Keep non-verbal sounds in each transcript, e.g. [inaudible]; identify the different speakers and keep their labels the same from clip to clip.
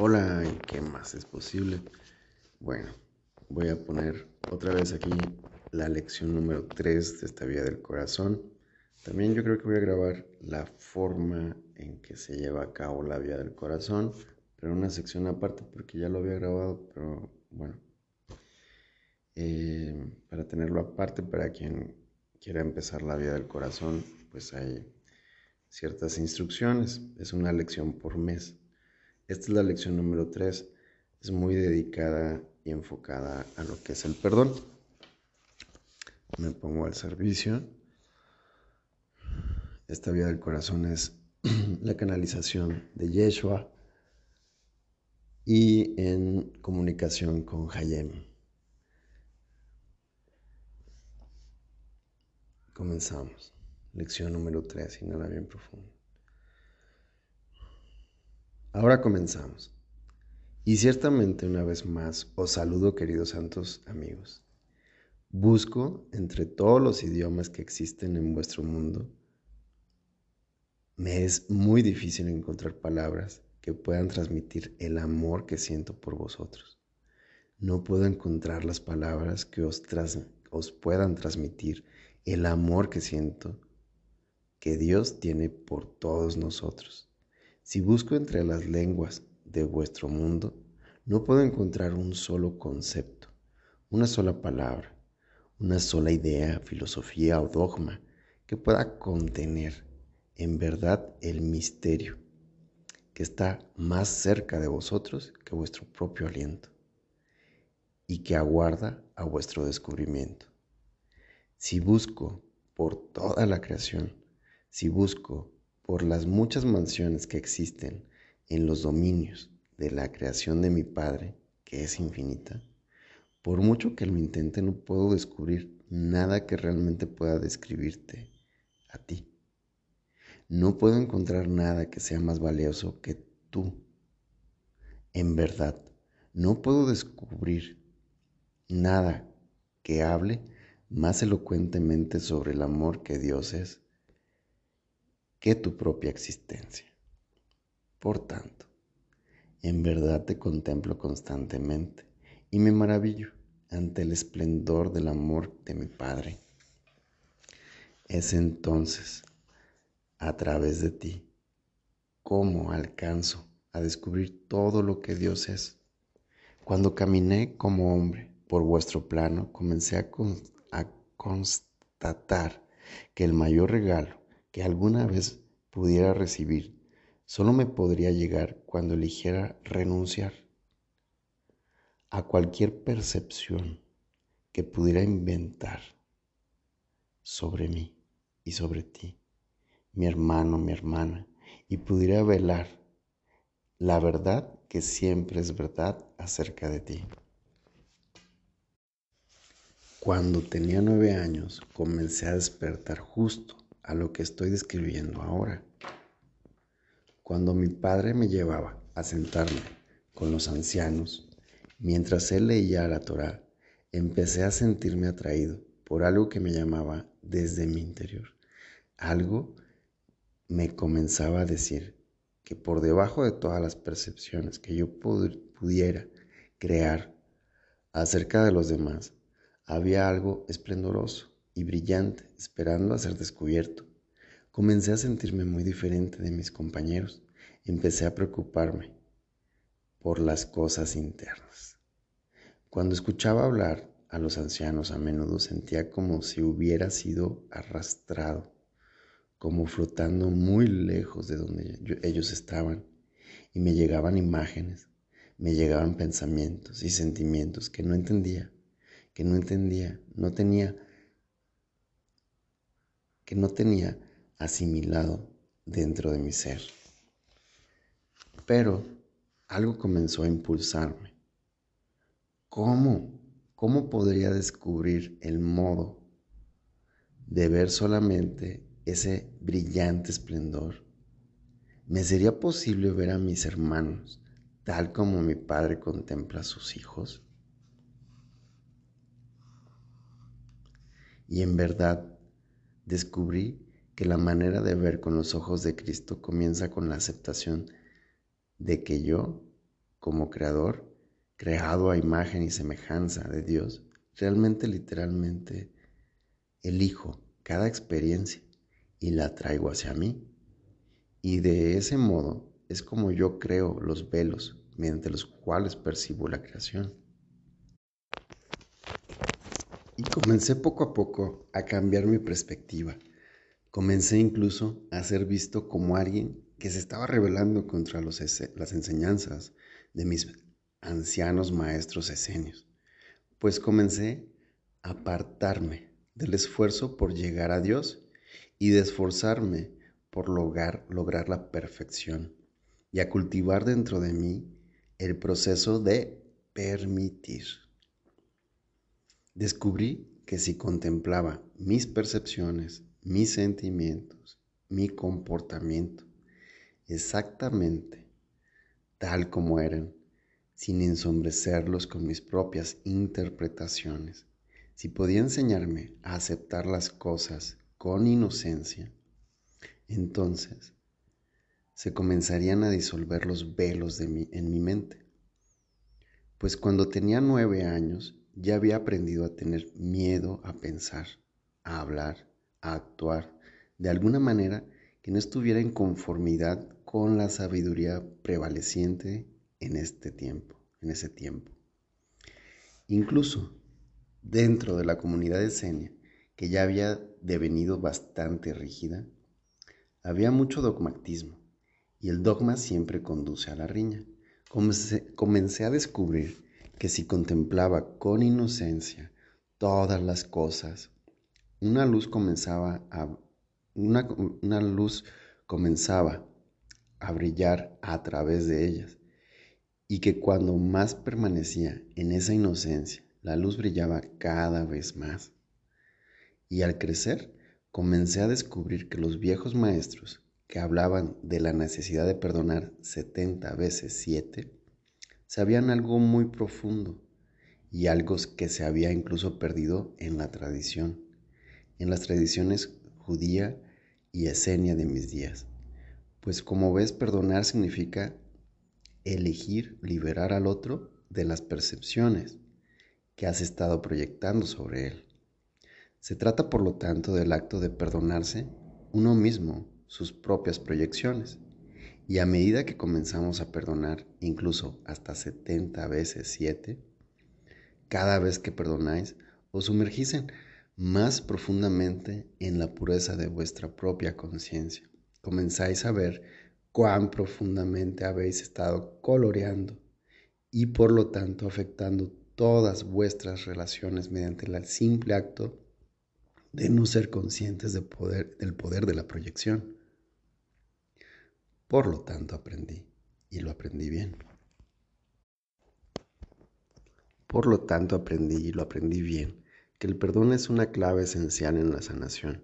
Speaker 1: Hola, ¿y qué más es posible? Bueno, voy a poner otra vez aquí la lección número 3 de esta vía del corazón. También yo creo que voy a grabar la forma en que se lleva a cabo la vía del corazón, pero una sección aparte porque ya lo había grabado, pero bueno, eh, para tenerlo aparte para quien quiera empezar la vía del corazón, pues hay ciertas instrucciones. Es una lección por mes. Esta es la lección número 3. Es muy dedicada y enfocada a lo que es el perdón. Me pongo al servicio. Esta vía del corazón es [clears throat] la canalización de Yeshua y en comunicación con Hayem. Comenzamos. Lección número 3. Inhala bien profundo. Ahora comenzamos. Y ciertamente una vez más os saludo queridos santos amigos. Busco entre todos los idiomas que existen en vuestro mundo. Me es muy difícil encontrar palabras que puedan transmitir el amor que siento por vosotros. No puedo encontrar las palabras que os, os puedan transmitir el amor que siento que Dios tiene por todos nosotros. Si busco entre las lenguas de vuestro mundo, no puedo encontrar un solo concepto, una sola palabra, una sola idea, filosofía o dogma que pueda contener en verdad el misterio que está más cerca de vosotros que vuestro propio aliento y que aguarda a vuestro descubrimiento. Si busco por toda la creación, si busco por las muchas mansiones que existen en los dominios de la creación de mi Padre, que es infinita, por mucho que lo intente no puedo descubrir nada que realmente pueda describirte a ti. No puedo encontrar nada que sea más valioso que tú. En verdad, no puedo descubrir nada que hable más elocuentemente sobre el amor que Dios es que tu propia existencia. Por tanto, en verdad te contemplo constantemente y me maravillo ante el esplendor del amor de mi Padre. Es entonces, a través de ti, cómo alcanzo a descubrir todo lo que Dios es. Cuando caminé como hombre por vuestro plano, comencé a, a constatar que el mayor regalo que alguna vez pudiera recibir solo me podría llegar cuando eligiera renunciar a cualquier percepción que pudiera inventar sobre mí y sobre ti, mi hermano, mi hermana, y pudiera velar la verdad que siempre es verdad acerca de ti. Cuando tenía nueve años comencé a despertar justo a lo que estoy describiendo ahora. Cuando mi padre me llevaba a sentarme con los ancianos, mientras él leía la Torá, empecé a sentirme atraído por algo que me llamaba desde mi interior. Algo me comenzaba a decir que por debajo de todas las percepciones que yo pudiera crear acerca de los demás, había algo esplendoroso y brillante esperando a ser descubierto. Comencé a sentirme muy diferente de mis compañeros. Empecé a preocuparme por las cosas internas. Cuando escuchaba hablar a los ancianos a menudo sentía como si hubiera sido arrastrado, como flotando muy lejos de donde ellos estaban, y me llegaban imágenes, me llegaban pensamientos y sentimientos que no entendía que no entendía, no tenía, que no tenía asimilado dentro de mi ser. Pero algo comenzó a impulsarme. ¿Cómo? ¿Cómo podría descubrir el modo de ver solamente ese brillante esplendor? ¿Me sería posible ver a mis hermanos tal como mi padre contempla a sus hijos? Y en verdad descubrí que la manera de ver con los ojos de Cristo comienza con la aceptación de que yo como creador, creado a imagen y semejanza de Dios, realmente literalmente elijo cada experiencia y la traigo hacia mí. Y de ese modo es como yo creo los velos mediante los cuales percibo la creación. Y comencé poco a poco a cambiar mi perspectiva. Comencé incluso a ser visto como alguien que se estaba rebelando contra las enseñanzas de mis ancianos maestros esenios, pues comencé a apartarme del esfuerzo por llegar a Dios y de esforzarme por lograr, lograr la perfección y a cultivar dentro de mí el proceso de permitir. Descubrí que si contemplaba mis percepciones, mis sentimientos, mi comportamiento, exactamente tal como eran, sin ensombrecerlos con mis propias interpretaciones. Si podía enseñarme a aceptar las cosas con inocencia, entonces se comenzarían a disolver los velos de en mi mente. Pues cuando tenía nueve años ya había aprendido a tener miedo a pensar, a hablar, a actuar de alguna manera que no estuviera en conformidad con la sabiduría prevaleciente en este tiempo, en ese tiempo. Incluso dentro de la comunidad de Senia, que ya había devenido bastante rígida, había mucho dogmatismo y el dogma siempre conduce a la riña. Comencé a descubrir que si contemplaba con inocencia todas las cosas, una luz comenzaba a una, una luz comenzaba a brillar a través de ellas y que cuando más permanecía en esa inocencia, la luz brillaba cada vez más. Y al crecer, comencé a descubrir que los viejos maestros que hablaban de la necesidad de perdonar 70 veces 7, sabían algo muy profundo y algo que se había incluso perdido en la tradición, en las tradiciones judía y esenia de mis días. Pues como ves, perdonar significa elegir liberar al otro de las percepciones que has estado proyectando sobre él. Se trata, por lo tanto, del acto de perdonarse uno mismo sus propias proyecciones. Y a medida que comenzamos a perdonar, incluso hasta 70 veces 7, cada vez que perdonáis, os sumergís más profundamente en la pureza de vuestra propia conciencia. Comenzáis a ver cuán profundamente habéis estado coloreando y por lo tanto afectando todas vuestras relaciones mediante el simple acto de no ser conscientes del poder, del poder de la proyección. Por lo tanto aprendí y lo aprendí bien. Por lo tanto aprendí y lo aprendí bien que el perdón es una clave esencial en la sanación.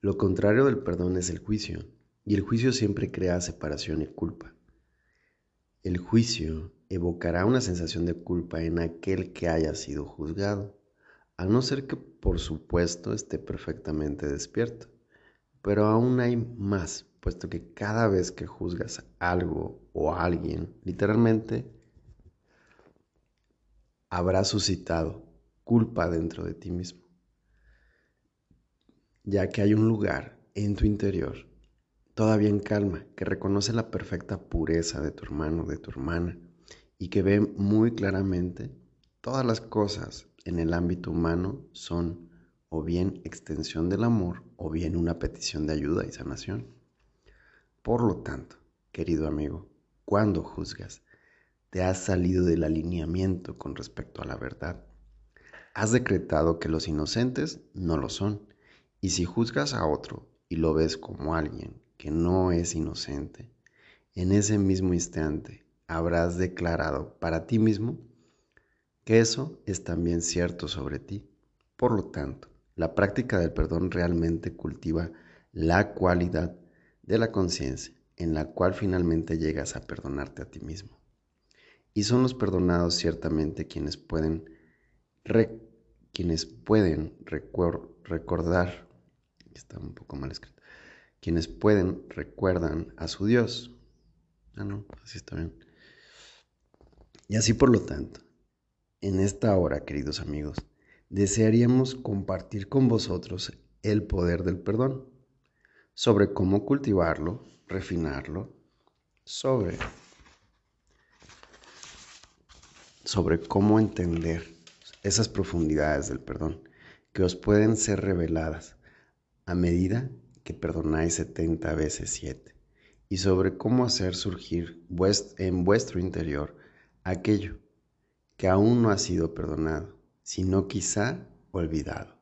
Speaker 1: Lo contrario del perdón es el juicio, y el juicio siempre crea separación y culpa. El juicio evocará una sensación de culpa en aquel que haya sido juzgado, a no ser que por supuesto esté perfectamente despierto. Pero aún hay más, puesto que cada vez que juzgas algo o a alguien, literalmente habrás suscitado culpa dentro de ti mismo. Ya que hay un lugar en tu interior, todavía en calma, que reconoce la perfecta pureza de tu hermano, de tu hermana, y que ve muy claramente todas las cosas en el ámbito humano son o bien extensión del amor o bien una petición de ayuda y sanación. Por lo tanto, querido amigo, cuando juzgas, te has salido del alineamiento con respecto a la verdad. Has decretado que los inocentes no lo son y si juzgas a otro y lo ves como alguien que no es inocente, en ese mismo instante habrás declarado para ti mismo que eso es también cierto sobre ti. Por lo tanto, la práctica del perdón realmente cultiva la cualidad de la conciencia en la cual finalmente llegas a perdonarte a ti mismo. Y son los perdonados ciertamente quienes pueden, quienes pueden recordar está un poco mal escrito, quienes pueden recuerdan a su Dios, Ah, no, así está bien. Y así por lo tanto, en esta hora, queridos amigos, desearíamos compartir con vosotros el poder del perdón, sobre cómo cultivarlo, refinarlo, sobre, sobre cómo entender esas profundidades del perdón que os pueden ser reveladas a medida que perdonáis 70 veces 7 y sobre cómo hacer surgir en vuestro interior aquello que aún no ha sido perdonado, sino quizá olvidado.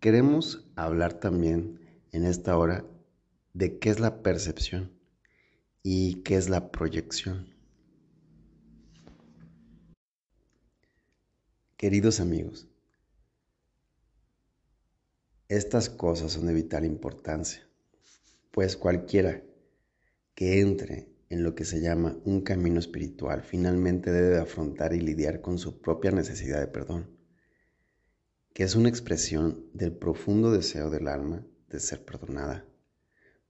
Speaker 1: Queremos hablar también en esta hora de qué es la percepción y qué es la proyección. Queridos amigos, estas cosas son de vital importancia, pues cualquiera que entre en lo que se llama un camino espiritual finalmente debe afrontar y lidiar con su propia necesidad de perdón, que es una expresión del profundo deseo del alma de ser perdonada,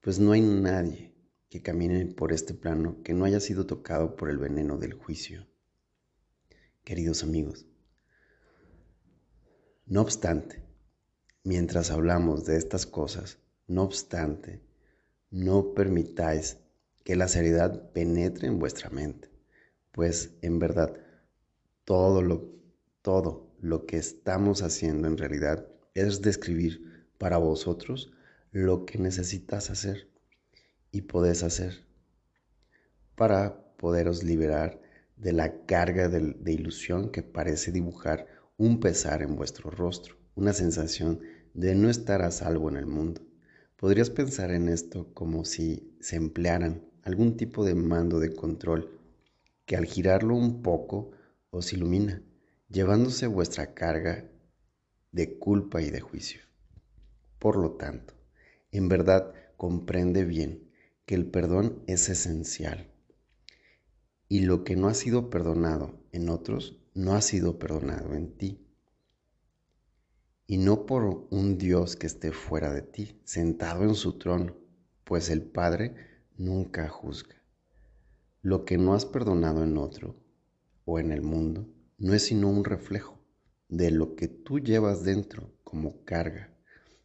Speaker 1: pues no hay nadie que camine por este plano que no haya sido tocado por el veneno del juicio. Queridos amigos, no obstante, mientras hablamos de estas cosas, no obstante, no permitáis que la seriedad penetre en vuestra mente, pues en verdad todo lo, todo lo que estamos haciendo en realidad es describir para vosotros lo que necesitas hacer y podés hacer para poderos liberar de la carga de, de ilusión que parece dibujar un pesar en vuestro rostro, una sensación de no estar a salvo en el mundo. Podrías pensar en esto como si se emplearan algún tipo de mando de control que al girarlo un poco os ilumina, llevándose vuestra carga de culpa y de juicio. Por lo tanto, en verdad comprende bien que el perdón es esencial y lo que no ha sido perdonado en otros no ha sido perdonado en ti. Y no por un Dios que esté fuera de ti, sentado en su trono, pues el Padre nunca juzga. Lo que no has perdonado en otro o en el mundo no es sino un reflejo de lo que tú llevas dentro como carga,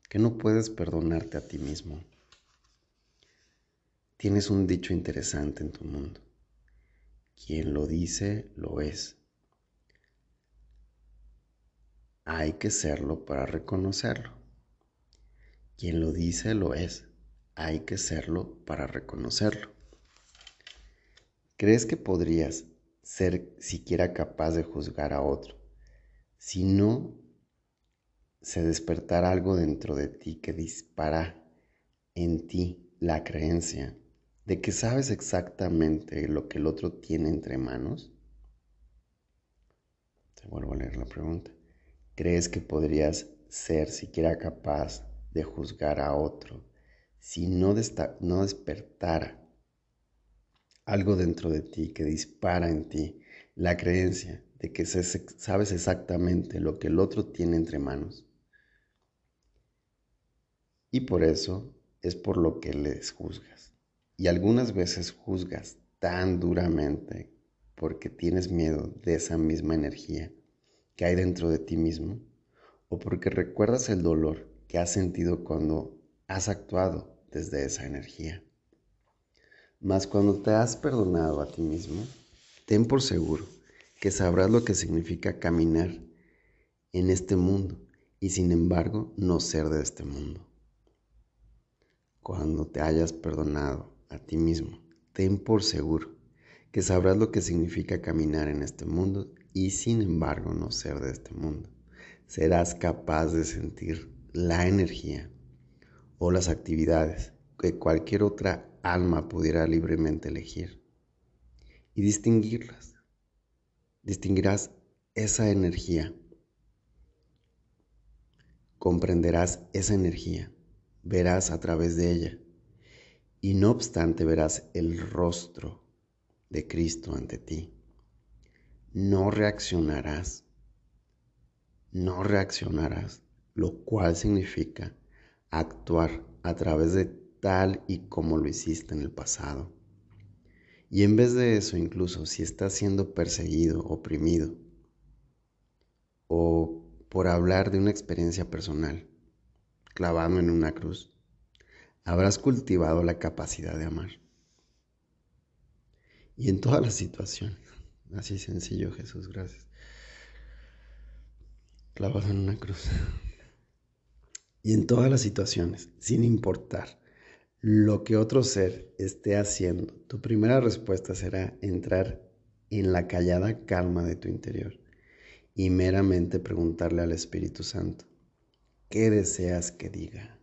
Speaker 1: que no puedes perdonarte a ti mismo. Tienes un dicho interesante en tu mundo. Quien lo dice, lo es. Hay que serlo para reconocerlo. Quien lo dice, lo es hay que serlo para reconocerlo. ¿Crees que podrías ser siquiera capaz de juzgar a otro si no se despertara algo dentro de ti que dispara en ti la creencia de que sabes exactamente lo que el otro tiene entre manos? Te vuelvo a leer la pregunta. ¿Crees que podrías ser siquiera capaz de juzgar a otro si no, no despertara algo dentro de ti que dispara en ti la creencia de que sabes exactamente lo que el otro tiene entre manos. Y por eso es por lo que les juzgas. Y algunas veces juzgas tan duramente porque tienes miedo de esa misma energía que hay dentro de ti mismo o porque recuerdas el dolor que has sentido cuando has actuado desde esa energía. Mas cuando te has perdonado a ti mismo, ten por seguro que sabrás lo que significa caminar en este mundo y sin embargo no ser de este mundo. Cuando te hayas perdonado a ti mismo, ten por seguro que sabrás lo que significa caminar en este mundo y sin embargo no ser de este mundo. Serás capaz de sentir la energía o las actividades que cualquier otra alma pudiera libremente elegir y distinguirlas. Distinguirás esa energía, comprenderás esa energía, verás a través de ella y no obstante verás el rostro de Cristo ante ti. No reaccionarás, no reaccionarás, lo cual significa actuar a través de tal y como lo hiciste en el pasado. Y en vez de eso, incluso si estás siendo perseguido, oprimido, o por hablar de una experiencia personal, clavado en una cruz, habrás cultivado la capacidad de amar. Y en toda la situación, así sencillo Jesús, gracias. Clavado en una cruz. Y en todas las situaciones, sin importar lo que otro ser esté haciendo, tu primera respuesta será entrar en la callada calma de tu interior y meramente preguntarle al Espíritu Santo, ¿qué deseas que diga?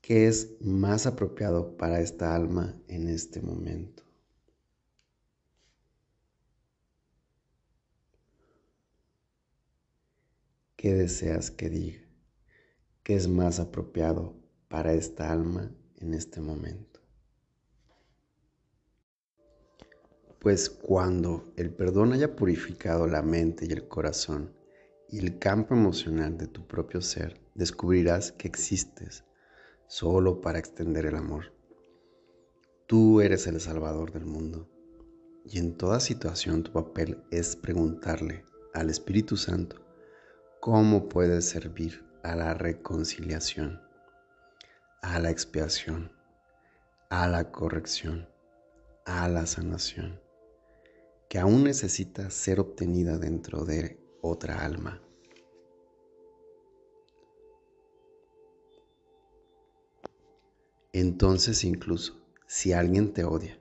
Speaker 1: ¿Qué es más apropiado para esta alma en este momento? ¿Qué deseas que diga? ¿Qué es más apropiado para esta alma en este momento? Pues cuando el perdón haya purificado la mente y el corazón y el campo emocional de tu propio ser, descubrirás que existes solo para extender el amor. Tú eres el Salvador del mundo y en toda situación tu papel es preguntarle al Espíritu Santo cómo puedes servir a la reconciliación, a la expiación, a la corrección, a la sanación, que aún necesita ser obtenida dentro de otra alma. Entonces incluso si alguien te odia,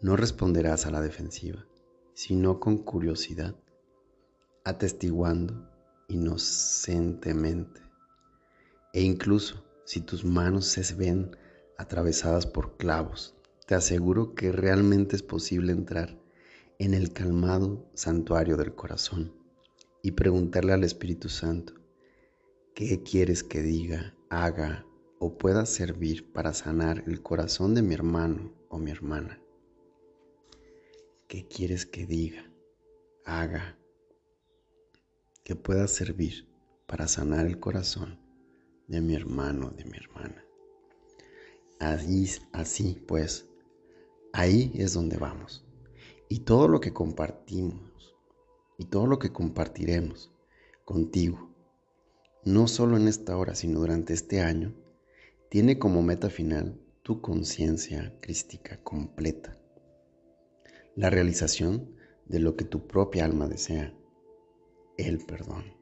Speaker 1: no responderás a la defensiva, sino con curiosidad, atestiguando inocentemente. E incluso si tus manos se ven atravesadas por clavos, te aseguro que realmente es posible entrar en el calmado santuario del corazón y preguntarle al Espíritu Santo, ¿qué quieres que diga, haga o pueda servir para sanar el corazón de mi hermano o mi hermana. ¿Qué quieres que diga, haga, que pueda servir para sanar el corazón de mi hermano de mi hermana? Así, así pues, ahí es donde vamos. Y todo lo que compartimos y todo lo que compartiremos contigo, no solo en esta hora, sino durante este año, tiene como meta final tu conciencia crística completa, la realización de lo que tu propia alma desea, el perdón.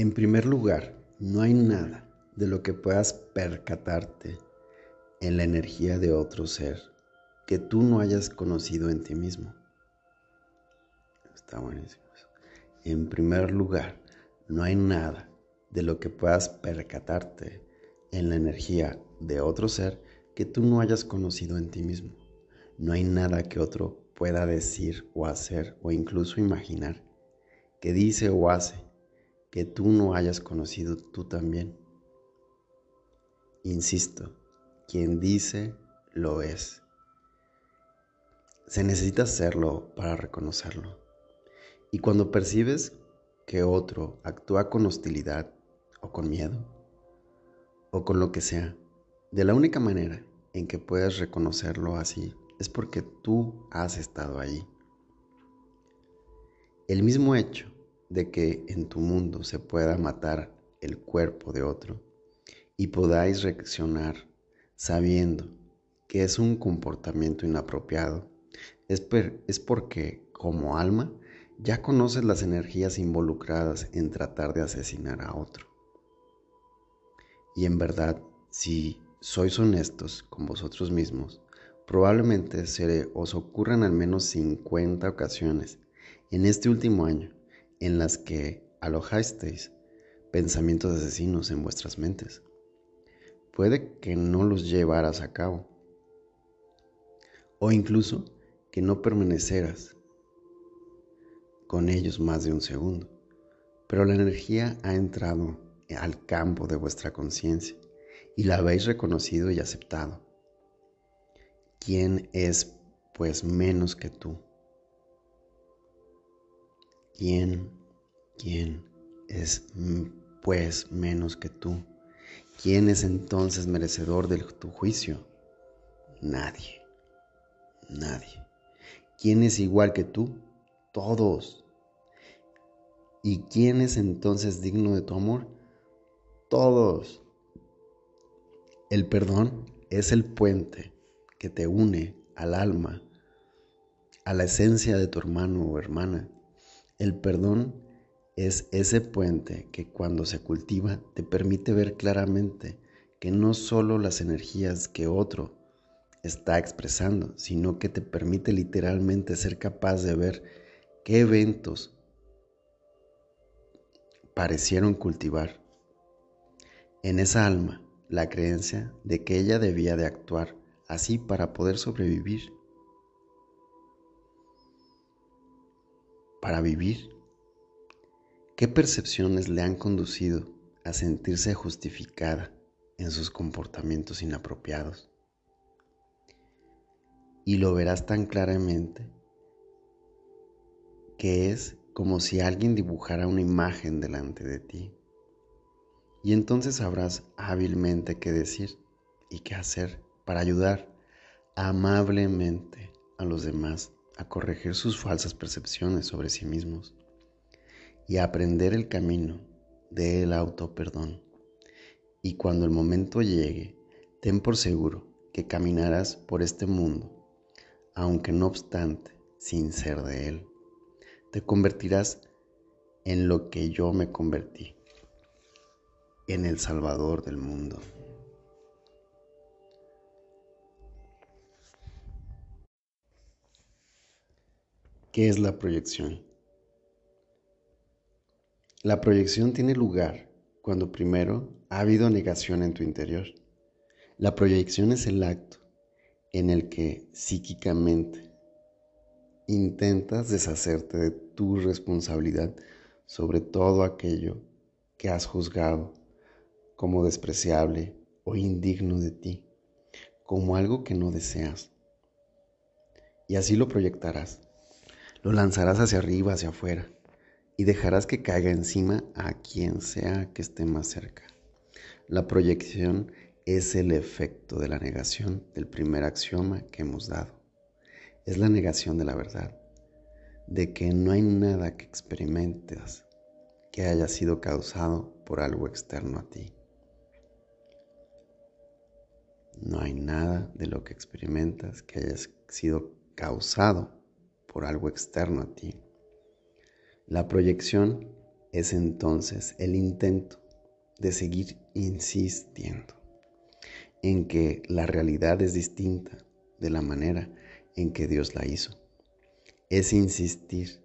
Speaker 1: En primer lugar, no hay nada de lo que puedas percatarte en la energía de otro ser que tú no hayas conocido en ti mismo. Está buenísimo. En primer lugar, no hay nada de lo que puedas percatarte en la energía de otro ser que tú no hayas conocido en ti mismo. No hay nada que otro pueda decir o hacer o incluso imaginar que dice o hace que tú no hayas conocido tú también. Insisto, quien dice lo es. Se necesita hacerlo para reconocerlo. Y cuando percibes que otro actúa con hostilidad o con miedo o con lo que sea. De la única manera en que puedes reconocerlo así es porque tú has estado allí. El mismo hecho de que en tu mundo se pueda matar el cuerpo de otro y podáis reaccionar sabiendo que es un comportamiento inapropiado, es, es porque como alma ya conoces las energías involucradas en tratar de asesinar a otro. Y en verdad, si sois honestos con vosotros mismos, probablemente se os ocurran al menos 50 ocasiones en este último año en las que alojasteis pensamientos asesinos en vuestras mentes. Puede que no los llevaras a cabo, o incluso que no permaneceras con ellos más de un segundo, pero la energía ha entrado al campo de vuestra conciencia y la habéis reconocido y aceptado. ¿Quién es pues menos que tú? ¿Quién, quién es pues menos que tú? ¿Quién es entonces merecedor de tu juicio? Nadie. Nadie. ¿Quién es igual que tú? Todos. ¿Y quién es entonces digno de tu amor? Todos. El perdón es el puente que te une al alma, a la esencia de tu hermano o hermana. El perdón es ese puente que cuando se cultiva te permite ver claramente que no solo las energías que otro está expresando, sino que te permite literalmente ser capaz de ver qué eventos parecieron cultivar en esa alma la creencia de que ella debía de actuar así para poder sobrevivir, para vivir. ¿Qué percepciones le han conducido a sentirse justificada en sus comportamientos inapropiados? Y lo verás tan claramente que es como si alguien dibujara una imagen delante de ti. Y entonces sabrás hábilmente qué decir y qué hacer para ayudar amablemente a los demás a corregir sus falsas percepciones sobre sí mismos y a aprender el camino del autoperdón. Y cuando el momento llegue, ten por seguro que caminarás por este mundo, aunque no obstante, sin ser de él te convertirás en lo que yo me convertí, en el Salvador del mundo. ¿Qué es la proyección? La proyección tiene lugar cuando primero ha habido negación en tu interior. La proyección es el acto en el que psíquicamente intentas deshacerte de tu responsabilidad sobre todo aquello que has juzgado como despreciable o indigno de ti, como algo que no deseas. Y así lo proyectarás. Lo lanzarás hacia arriba, hacia afuera, y dejarás que caiga encima a quien sea que esté más cerca. La proyección es el efecto de la negación del primer axioma que hemos dado es la negación de la verdad, de que no hay nada que experimentes que haya sido causado por algo externo a ti. No hay nada de lo que experimentas que haya sido causado por algo externo a ti. La proyección es entonces el intento de seguir insistiendo en que la realidad es distinta de la manera en que Dios la hizo. Es insistir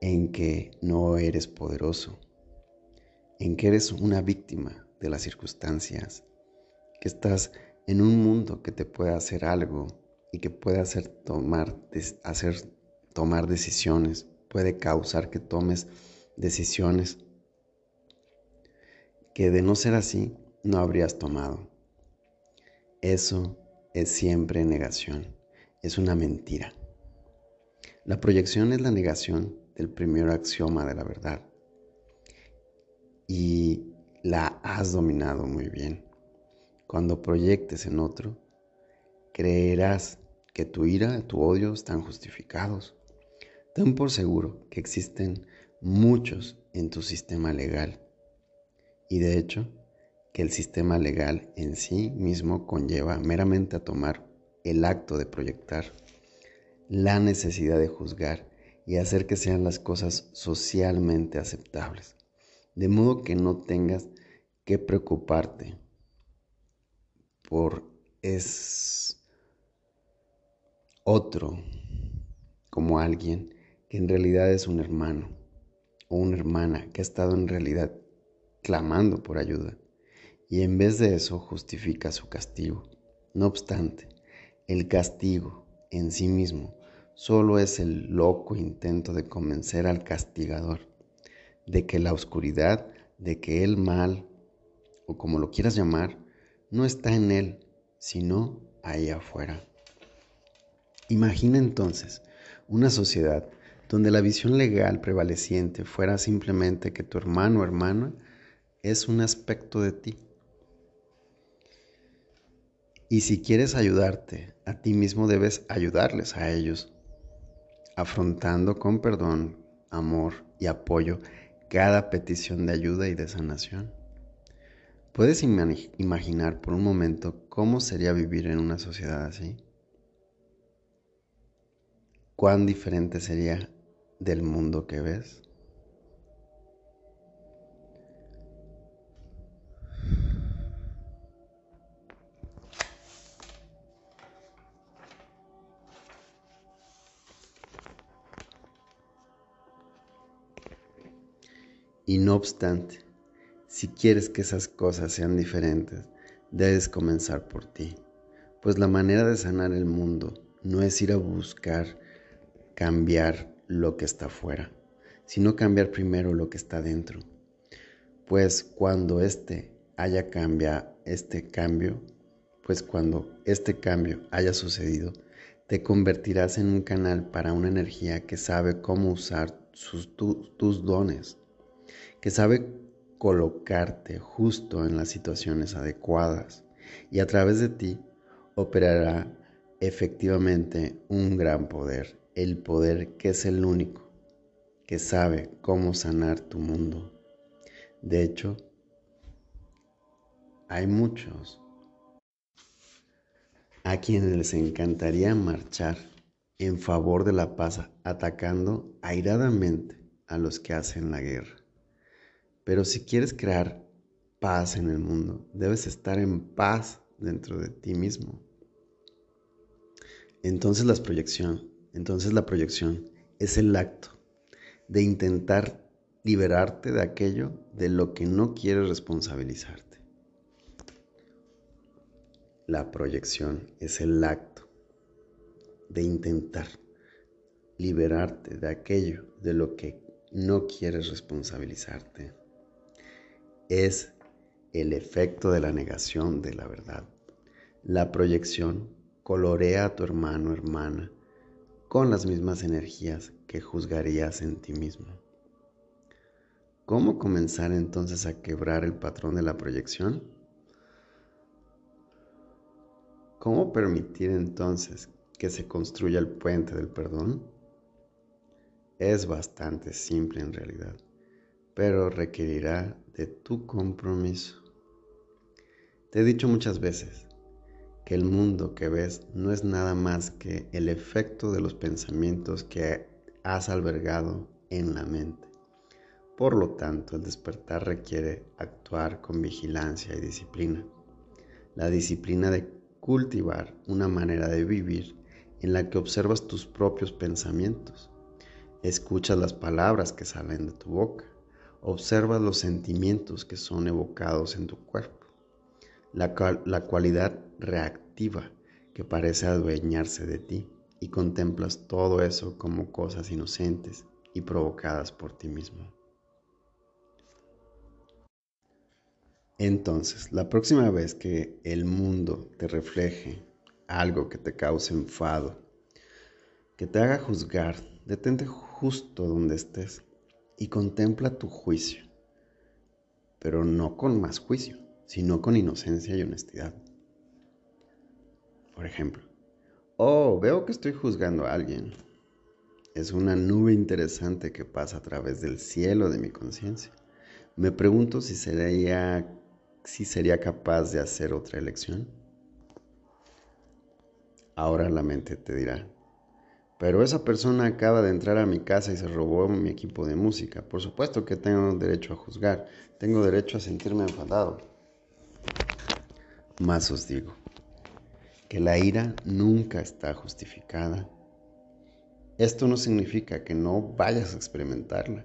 Speaker 1: en que no eres poderoso, en que eres una víctima de las circunstancias, que estás en un mundo que te puede hacer algo y que puede hacer tomar, hacer tomar decisiones, puede causar que tomes decisiones que de no ser así no habrías tomado. Eso es siempre negación es una mentira. La proyección es la negación del primer axioma de la verdad. Y la has dominado muy bien. Cuando proyectes en otro, creerás que tu ira, tu odio están justificados. Ten por seguro que existen muchos en tu sistema legal. Y de hecho, que el sistema legal en sí mismo conlleva meramente a tomar el acto de proyectar, la necesidad de juzgar y hacer que sean las cosas socialmente aceptables. De modo que no tengas que preocuparte por es otro como alguien que en realidad es un hermano o una hermana que ha estado en realidad clamando por ayuda y en vez de eso justifica su castigo. No obstante, el castigo en sí mismo solo es el loco intento de convencer al castigador de que la oscuridad, de que el mal, o como lo quieras llamar, no está en él, sino ahí afuera. Imagina entonces una sociedad donde la visión legal prevaleciente fuera simplemente que tu hermano o hermana es un aspecto de ti, Y si quieres ayudarte a ti mismo, debes ayudarles a ellos, afrontando con perdón, amor y apoyo cada petición de ayuda y de sanación. ¿Puedes imaginar por un momento cómo sería vivir en una sociedad así? ¿Cuán diferente sería del mundo que ves? Y no obstante, si quieres que esas cosas sean diferentes, debes comenzar por ti, pues la manera de sanar el mundo no es ir a buscar cambiar lo que está afuera, sino cambiar primero lo que está dentro. Pues cuando este haya cambia, este cambio, pues cuando este cambio haya sucedido, te convertirás en un canal para una energía que sabe cómo usar tus dones que sabe colocarte justo en las situaciones adecuadas y a través de ti operará efectivamente un gran poder, el poder que es el único que sabe cómo sanar tu mundo. De hecho, hay muchos a quienes les encantaría marchar en favor de la paz atacando airadamente a los que hacen la guerra. Pero si quieres crear paz en el mundo, debes estar en paz dentro de ti mismo. Entonces la proyección, entonces la proyección es el acto de intentar liberarte de aquello de lo que no quieres responsabilizarte. La proyección es el acto de intentar liberarte de aquello de lo que no quieres responsabilizarte es el efecto de la negación de la verdad. La proyección colorea a tu hermano hermana con las mismas energías que juzgarías en ti mismo. ¿Cómo comenzar entonces a quebrar el patrón de la proyección? ¿Cómo permitir entonces que se construya el puente del perdón? Es bastante simple en realidad pero requerirá de tu compromiso. Te he dicho muchas veces que el mundo que ves no es nada más que el efecto de los pensamientos que has albergado en la mente. Por lo tanto, el despertar requiere actuar con vigilancia y disciplina. La disciplina de cultivar una manera de vivir en la que observas tus propios pensamientos, escuchas las palabras que salen de tu boca, Observa los sentimientos que son evocados en tu cuerpo, la, la cualidad reactiva que parece adueñarse de ti y contemplas todo eso como cosas inocentes y provocadas por ti mismo. Entonces, la próxima vez que el mundo te refleje algo que te cause enfado, que te haga juzgar, detente justo donde estés y contempla tu juicio, pero no con más juicio, sino con inocencia y honestidad. Por ejemplo, oh, veo que estoy juzgando a alguien. Es una nube interesante que pasa a través del cielo de mi conciencia. Me pregunto si sería, si sería capaz de hacer otra elección. Ahora la mente te dirá, pero esa persona acaba de entrar a mi casa y se robó mi equipo de música. Por supuesto que tengo derecho a juzgar, tengo derecho a sentirme enfadado. Más os digo, que la ira nunca está justificada. Esto no significa que no vayas a experimentarla,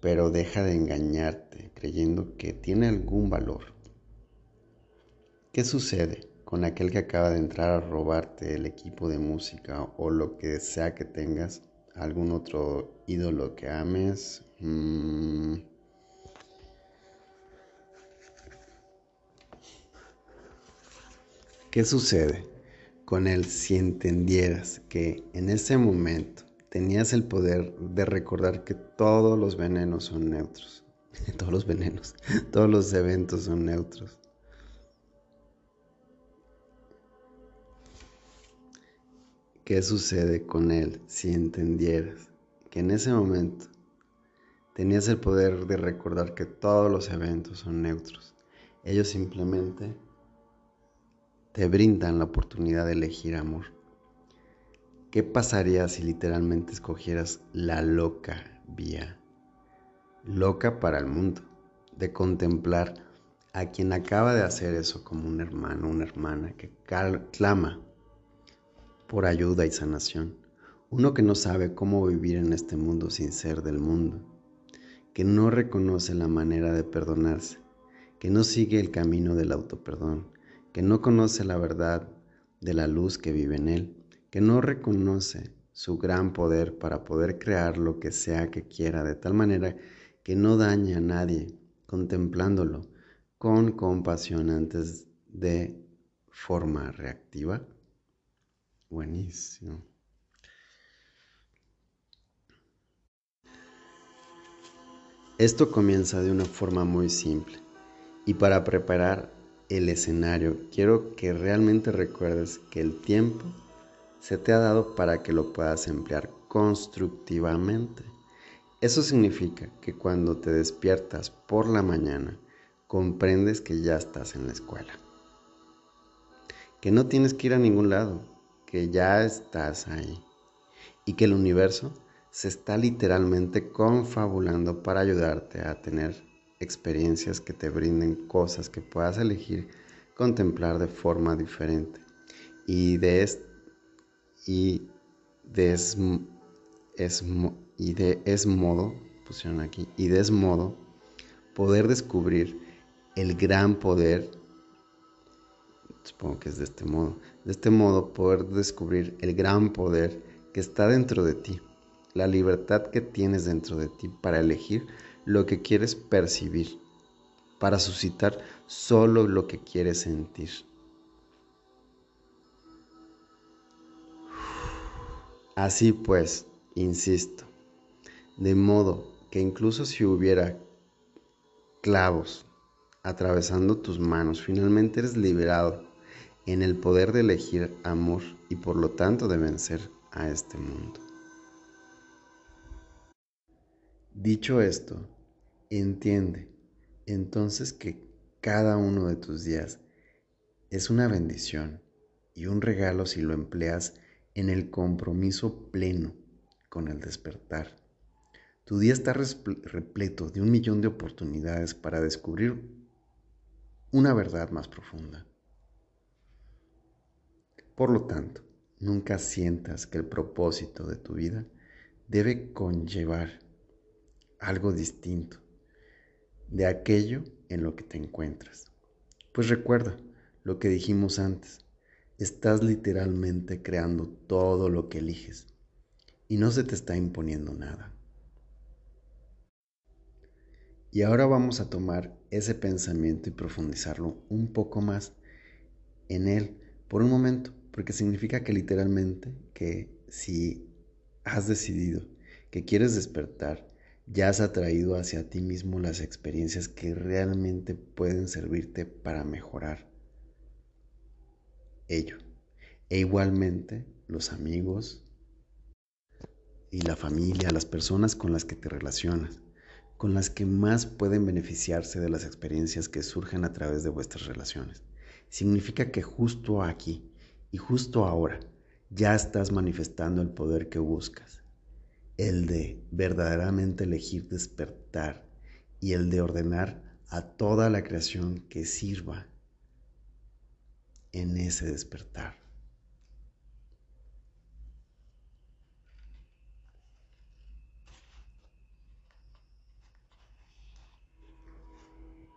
Speaker 1: pero deja de engañarte creyendo que tiene algún valor. ¿Qué sucede? con aquel que acaba de entrar a robarte el equipo de música o lo que sea que tengas, algún otro ídolo que ames. Mm. ¿Qué sucede con él si entendieras que en ese momento tenías el poder de recordar que todos los venenos son neutros? [laughs] todos los venenos, [laughs] todos los eventos son neutros ¿Qué sucede con él si entendieras que en ese momento tenías el poder de recordar que todos los eventos son neutros? Ellos simplemente te brindan la oportunidad de elegir amor. ¿Qué pasaría si literalmente escogieras la loca vía? Loca para el mundo, de contemplar a quien acaba de hacer eso como un hermano, una hermana que clama por ayuda y sanación. Uno que no sabe cómo vivir en este mundo sin ser del mundo, que no reconoce la manera de perdonarse, que no sigue el camino del autoperdón, que no conoce la verdad de la luz que vive en él, que no reconoce su gran poder para poder crear lo que sea que quiera, de tal manera que no dañe a nadie, contemplándolo con compasión antes de forma reactiva. Buenísimo. Esto comienza de una forma muy simple y para preparar el escenario. Quiero que realmente recuerdes que el tiempo se te ha dado para que lo puedas emplear constructivamente. Eso significa que cuando te despiertas por la mañana comprendes que ya estás en la escuela, que no tienes que ir a ningún lado, que ya estás ahí. Y que el universo se está literalmente confabulando para ayudarte a tener experiencias que te brinden cosas que puedas elegir contemplar de forma diferente. Y de, es, y de, es, y de es modo, pusieron aquí, y de es modo poder descubrir el gran poder supongo que es de este modo, de este modo poder descubrir el gran poder que está dentro de ti, la libertad que tienes dentro de ti para elegir lo que quieres percibir, para suscitar solo lo que quieres sentir. Así pues, insisto, de modo que incluso si hubiera clavos atravesando tus manos, finalmente eres liberado en el poder de elegir amor y por lo tanto de vencer a este mundo. Dicho esto, entiende entonces que cada uno de tus días es una bendición y un regalo si lo empleas en el compromiso pleno con el despertar. Tu día está repleto de un millón de oportunidades para descubrir una verdad más profunda. Por lo tanto, nunca sientas que el propósito de tu vida debe conllevar algo distinto de aquello en lo que te encuentras. Pues recuerda lo que dijimos antes, estás literalmente creando todo lo que eliges y no se te está imponiendo nada. Y ahora vamos a tomar ese pensamiento y profundizarlo un poco más en él por un momento porque significa que literalmente que si has decidido que quieres despertar, ya has atraído hacia ti mismo las experiencias que realmente pueden servirte para mejorar ello. E igualmente los amigos y la familia, las personas con las que te relacionas, con las que más pueden beneficiarse de las experiencias que surgen a través de vuestras relaciones. Significa que justo aquí, y justo ahora ya estás manifestando el poder que buscas, el de verdaderamente elegir despertar y el de ordenar a toda la creación que sirva en ese despertar.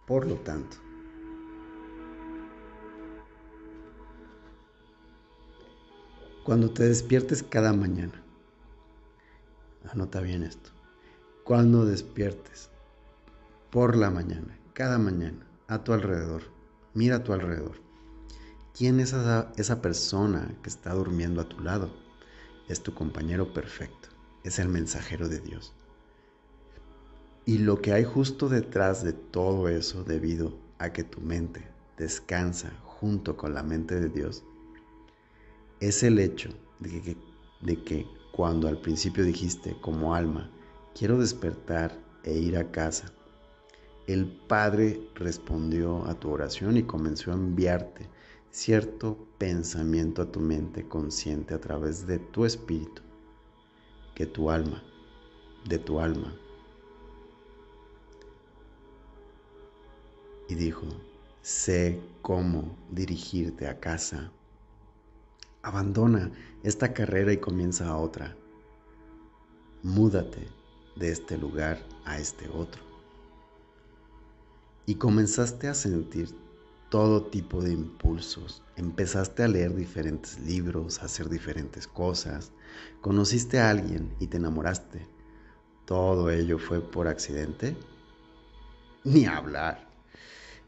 Speaker 1: Por lo tanto, Cuando te despiertes cada mañana, anota bien esto, cuando despiertes por la mañana, cada mañana, a tu alrededor, mira a tu alrededor. ¿Quién es esa, esa persona que está durmiendo a tu lado? Es tu compañero perfecto, es el mensajero de Dios. Y lo que hay justo detrás de todo eso debido a que tu mente descansa junto con la mente de Dios es el hecho de que de que cuando al principio dijiste como alma, quiero despertar e ir a casa, el Padre respondió a tu oración y comenzó a enviarte cierto pensamiento a tu mente consciente a través de tu espíritu, que tu alma, de tu alma, y dijo, sé cómo dirigirte a casa. Abandona esta carrera y comienza otra. Múdate de este lugar a este otro. Y comenzaste a sentir todo tipo de impulsos. Empezaste a leer diferentes libros, a hacer diferentes cosas. Conociste a alguien y te enamoraste. ¿Todo ello fue por accidente? Ni hablar.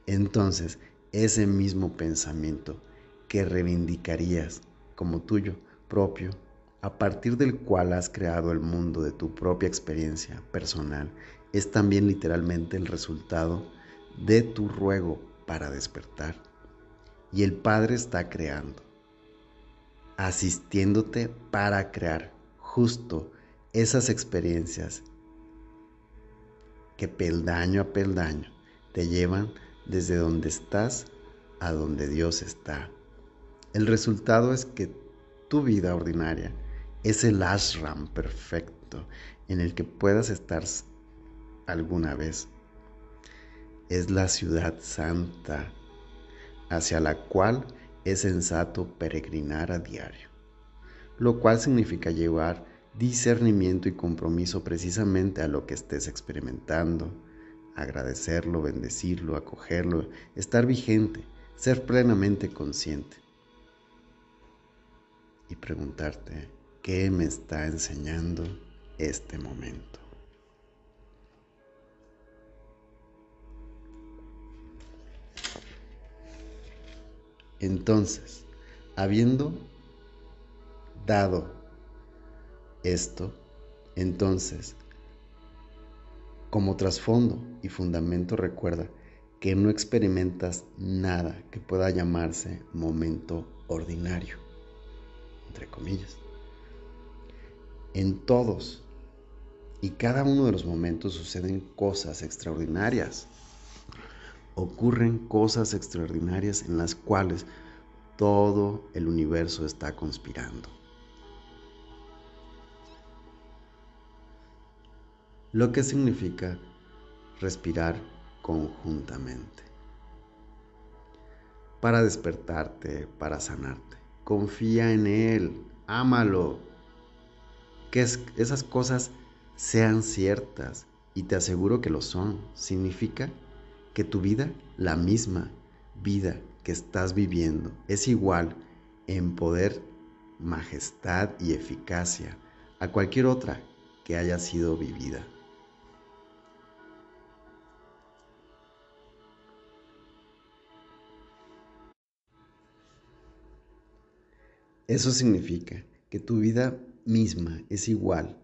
Speaker 1: Entonces, ese mismo pensamiento que reivindicarías como tuyo propio, a partir del cual has creado el mundo de tu propia experiencia personal, es también literalmente el resultado de tu ruego para despertar. Y el Padre está creando, asistiéndote para crear justo esas experiencias que peldaño a peldaño te llevan desde donde estás a donde Dios está. El resultado es que tu vida ordinaria es el ashram perfecto en el que puedas estar alguna vez. Es la ciudad santa hacia la cual es sensato peregrinar a diario, lo cual significa llevar discernimiento y compromiso precisamente a lo que estés experimentando, agradecerlo, bendecirlo, acogerlo, estar vigente, ser plenamente consciente y preguntarte, ¿qué me está enseñando este momento? Entonces, habiendo dado esto, entonces como trasfondo y fundamento recuerda que no experimentas nada que pueda llamarse momento ordinario, entre comillas. En todos y cada uno de los momentos suceden cosas extraordinarias. Ocurren cosas extraordinarias en las cuales todo el universo está conspirando. lo que significa respirar conjuntamente. Para despertarte, para sanarte. Confía en Él, ámalo. Que esas cosas sean ciertas y te aseguro que lo son. Significa que tu vida, la misma vida que estás viviendo, es igual en poder, majestad y eficacia a cualquier otra que haya sido vivida. Eso significa que tu vida misma es igual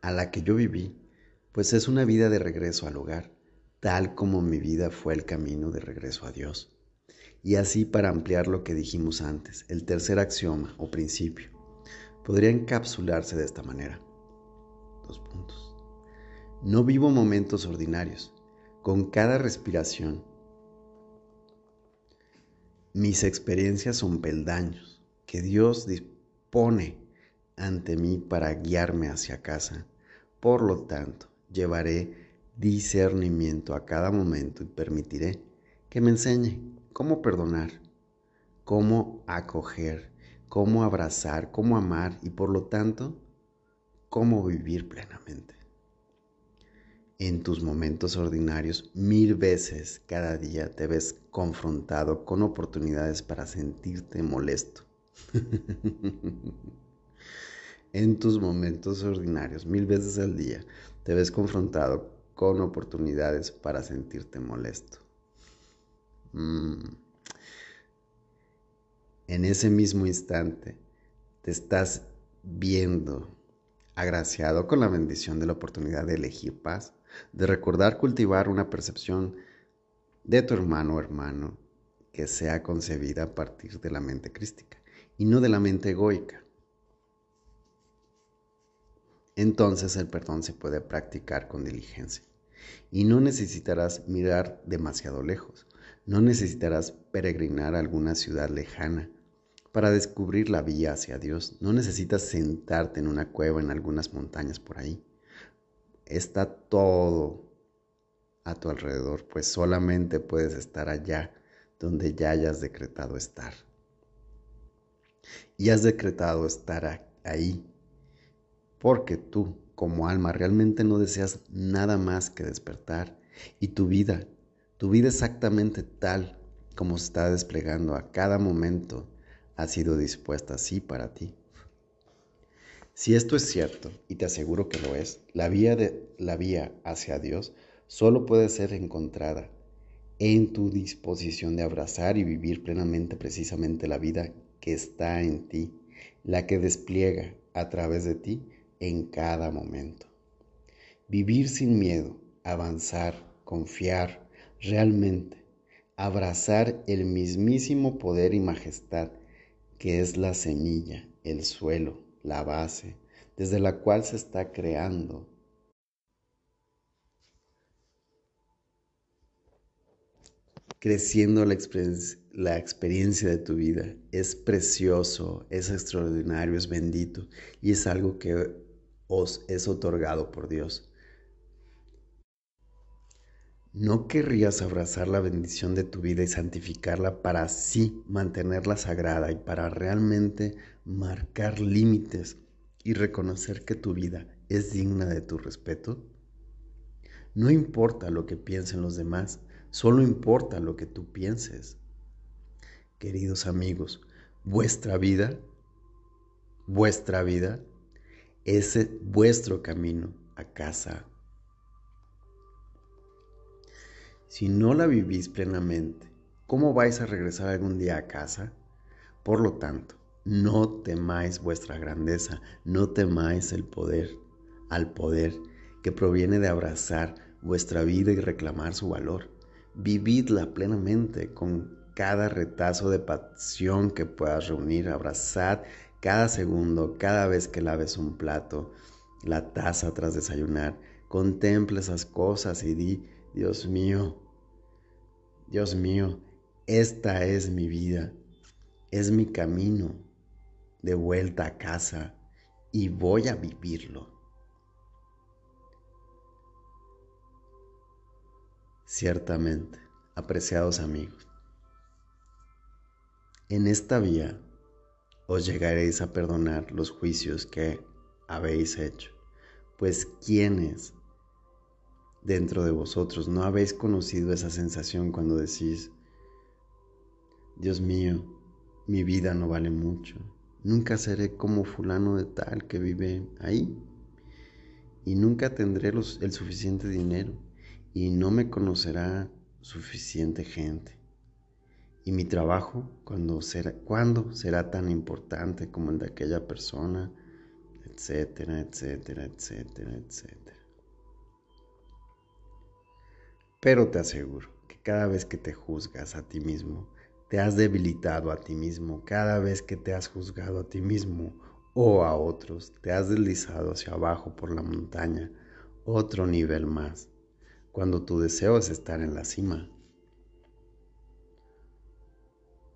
Speaker 1: a la que yo viví, pues es una vida de regreso al hogar, tal como mi vida fue el camino de regreso a Dios. Y así para ampliar lo que dijimos antes, el tercer axioma o principio podría encapsularse de esta manera. Dos puntos. No vivo momentos ordinarios. Con cada respiración, mis experiencias son peldaños que Dios dispone ante mí para guiarme hacia casa. Por lo tanto, llevaré discernimiento a cada momento y permitiré que me enseñe cómo perdonar, cómo acoger, cómo abrazar, cómo amar y por lo tanto, cómo vivir plenamente. En tus momentos ordinarios, mil veces cada día te ves confrontado con oportunidades para sentirte molesto, [laughs] en tus momentos ordinarios, mil veces al día, te ves confrontado con oportunidades para sentirte molesto. Mm. En ese mismo instante, te estás viendo agraciado con la bendición de la oportunidad de elegir paz, de recordar cultivar una percepción de tu hermano o hermano que sea concebida a partir de la mente crística y no de la mente egoica. Entonces el perdón se puede practicar con diligencia. Y no necesitarás mirar demasiado lejos. No necesitarás peregrinar a alguna ciudad lejana para descubrir la vía hacia Dios. No necesitas sentarte en una cueva en algunas montañas por ahí. Está todo a tu alrededor, pues solamente puedes estar allá donde ya hayas decretado estar. Y has decretado estar ahí, porque tú, como alma, realmente no deseas nada más que despertar. Y tu vida, tu vida exactamente tal como se está desplegando a cada momento, ha sido dispuesta así para ti. Si esto es cierto, y te aseguro que lo es, la vía, de, la vía hacia Dios solo puede ser encontrada en tu disposición de abrazar y vivir plenamente precisamente la vida que está en ti, la que despliega a través de ti en cada momento. Vivir sin miedo, avanzar, confiar realmente, abrazar el mismísimo poder y majestad que es la semilla, el suelo, la base, desde la cual se está creando creciendo la, experiencia, de tu vida. Es precioso, es extraordinario, es bendito y es algo que os es otorgado por Dios. ¿No querrías abrazar la bendición de tu vida y santificarla para así mantenerla sagrada y para realmente marcar límites y reconocer que tu vida es digna de tu respeto? No importa lo que piensen los demás, Solo importa lo que tú pienses. Queridos amigos, vuestra vida, vuestra vida, es vuestro camino a casa. Si no la vivís plenamente, ¿cómo vais a regresar algún día a casa? Por lo tanto, no temáis vuestra grandeza, no temáis el poder, al poder que proviene de abrazar vuestra vida y reclamar su valor vividla plenamente con cada retazo de pasión que puedas reunir, abrazad cada segundo, cada vez que laves un plato, la taza tras desayunar, contemple esas cosas y di, Dios mío, Dios mío, esta es mi vida, es mi camino de vuelta a casa y voy a vivirlo. Ciertamente, apreciados amigos, en esta vía os llegaréis a perdonar los juicios que habéis hecho, pues quienes dentro de vosotros no habéis conocido esa sensación cuando decís, Dios mío, mi vida no vale mucho, nunca seré como fulano de tal que vive ahí y nunca tendré el suficiente dinero y no me conocerá suficiente gente. Y mi trabajo, cuando será, ¿cuándo será tan importante como el de aquella persona? Etcétera, etcétera, etcétera, etcétera. Pero te aseguro que cada vez que te juzgas a ti mismo, te has debilitado a ti mismo. Cada vez que te has juzgado a ti mismo o a otros, te has deslizado hacia abajo por la montaña, otro nivel más cuando tu deseo es estar en la cima.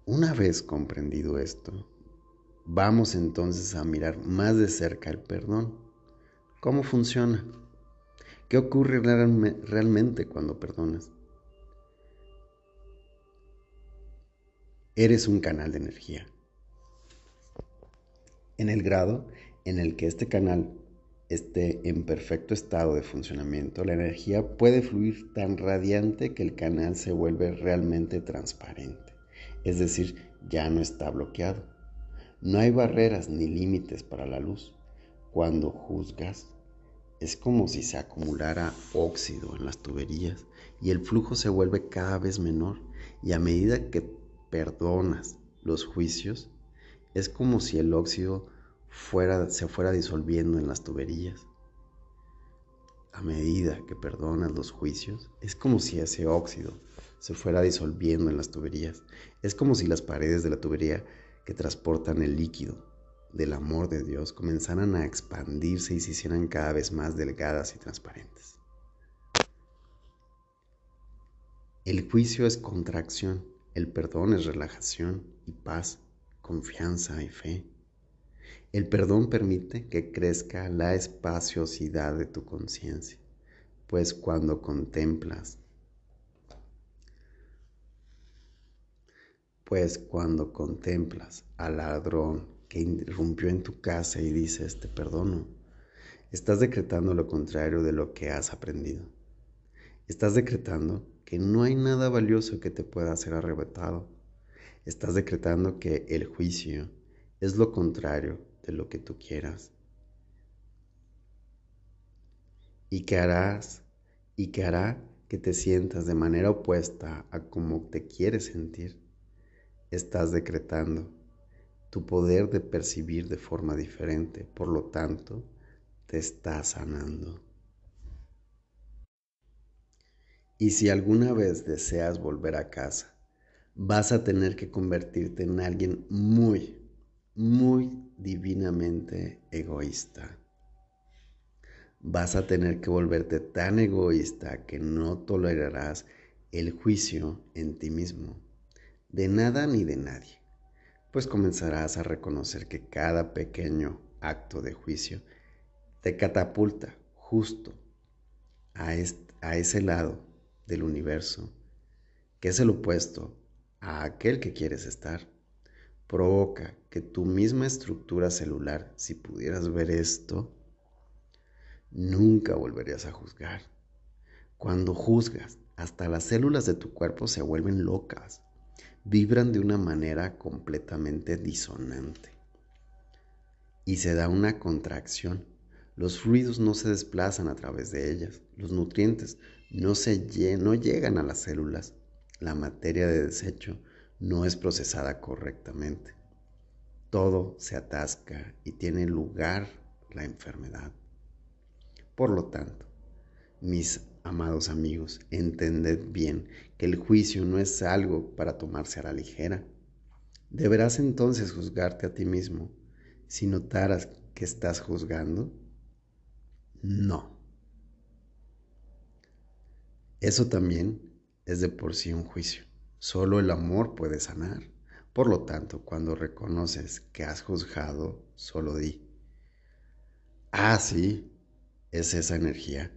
Speaker 1: Una vez comprendido esto, vamos entonces a mirar más de cerca el perdón. ¿Cómo funciona? ¿Qué ocurre realmente cuando perdonas? Eres un canal de energía. En el grado en el que este canal esté en perfecto estado de funcionamiento, la energía puede fluir tan radiante que el canal se vuelve realmente transparente, es decir, ya no está bloqueado. No hay barreras ni límites para la luz. Cuando juzgas, es como si se acumulara óxido en las tuberías y el flujo se vuelve cada vez menor y a medida que perdonas los juicios, es como si el óxido se fuera disolviendo en las tuberías. A medida que perdonas los juicios, es como si ese óxido se fuera disolviendo en las tuberías. Es como si las paredes de la tubería que transportan el líquido del amor de Dios comenzaran a expandirse y se hicieran cada vez más delgadas y transparentes. El juicio es contracción, el perdón es relajación y paz, confianza y fe. El perdón permite que crezca la espaciosidad de tu conciencia, pues cuando contemplas, pues cuando contemplas al ladrón que irrumpió en tu casa y dices, te perdono, estás decretando lo contrario de lo que has aprendido. Estás decretando que no hay nada valioso que te pueda ser arrebatado. Estás decretando que el juicio es lo contrario de lo que tú quieras. Y que harás y que hará que te sientas de manera opuesta a como te quieres sentir. Estás decretando tu poder de percibir de forma diferente, por lo tanto, te está sanando. Y si alguna vez deseas volver a casa, vas a tener que convertirte en alguien muy, muy divinamente egoísta. Vas a tener que volverte tan egoísta que no tolerarás el juicio en ti mismo, de nada ni de nadie pues comenzarás a reconocer que cada pequeño acto de juicio te catapulta justo a, a ese lado del universo, que es el opuesto a aquel que quieres estar. Provoca que tu misma estructura celular, si pudieras ver esto, nunca volverías a juzgar. Cuando juzgas, hasta las células de tu cuerpo se vuelven locas vibran de una manera completamente disonante. Y se da una contracción. Los fluidos no se desplazan a través de ellas. Los nutrientes no, se llegan a las células. La materia de desecho no es procesada correctamente. Todo se atasca y tiene lugar la enfermedad. Por lo tanto, mis amados amigos, entended bien que el juicio no es algo para tomarse a la ligera. Deberás entonces juzgarte a ti mismo si notaras que estás juzgando. No. Eso también es de por sí un juicio. Solo el amor puede sanar. Por lo tanto, cuando reconoces que has juzgado, solo di, ah, sí, es esa energía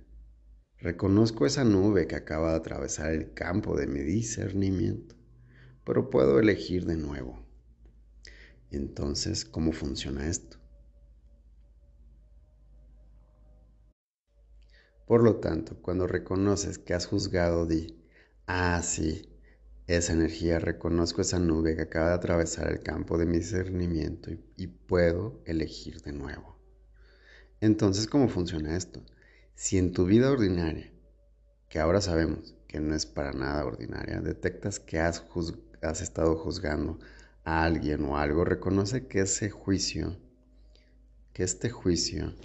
Speaker 1: Reconozco esa nube que acaba de atravesar el campo de mi discernimiento, pero puedo elegir de nuevo. Entonces, ¿cómo funciona esto? Por lo tanto, cuando reconoces que has juzgado, di, ah, sí, esa energía, reconozco esa nube que acaba de atravesar el campo de mi discernimiento y, puedo elegir de nuevo. Entonces, ¿cómo funciona esto? Si en tu vida ordinaria, que ahora sabemos que no es para nada ordinaria, detectas que has, has estado juzgando a alguien o algo, reconoce que ese juicio, que este juicio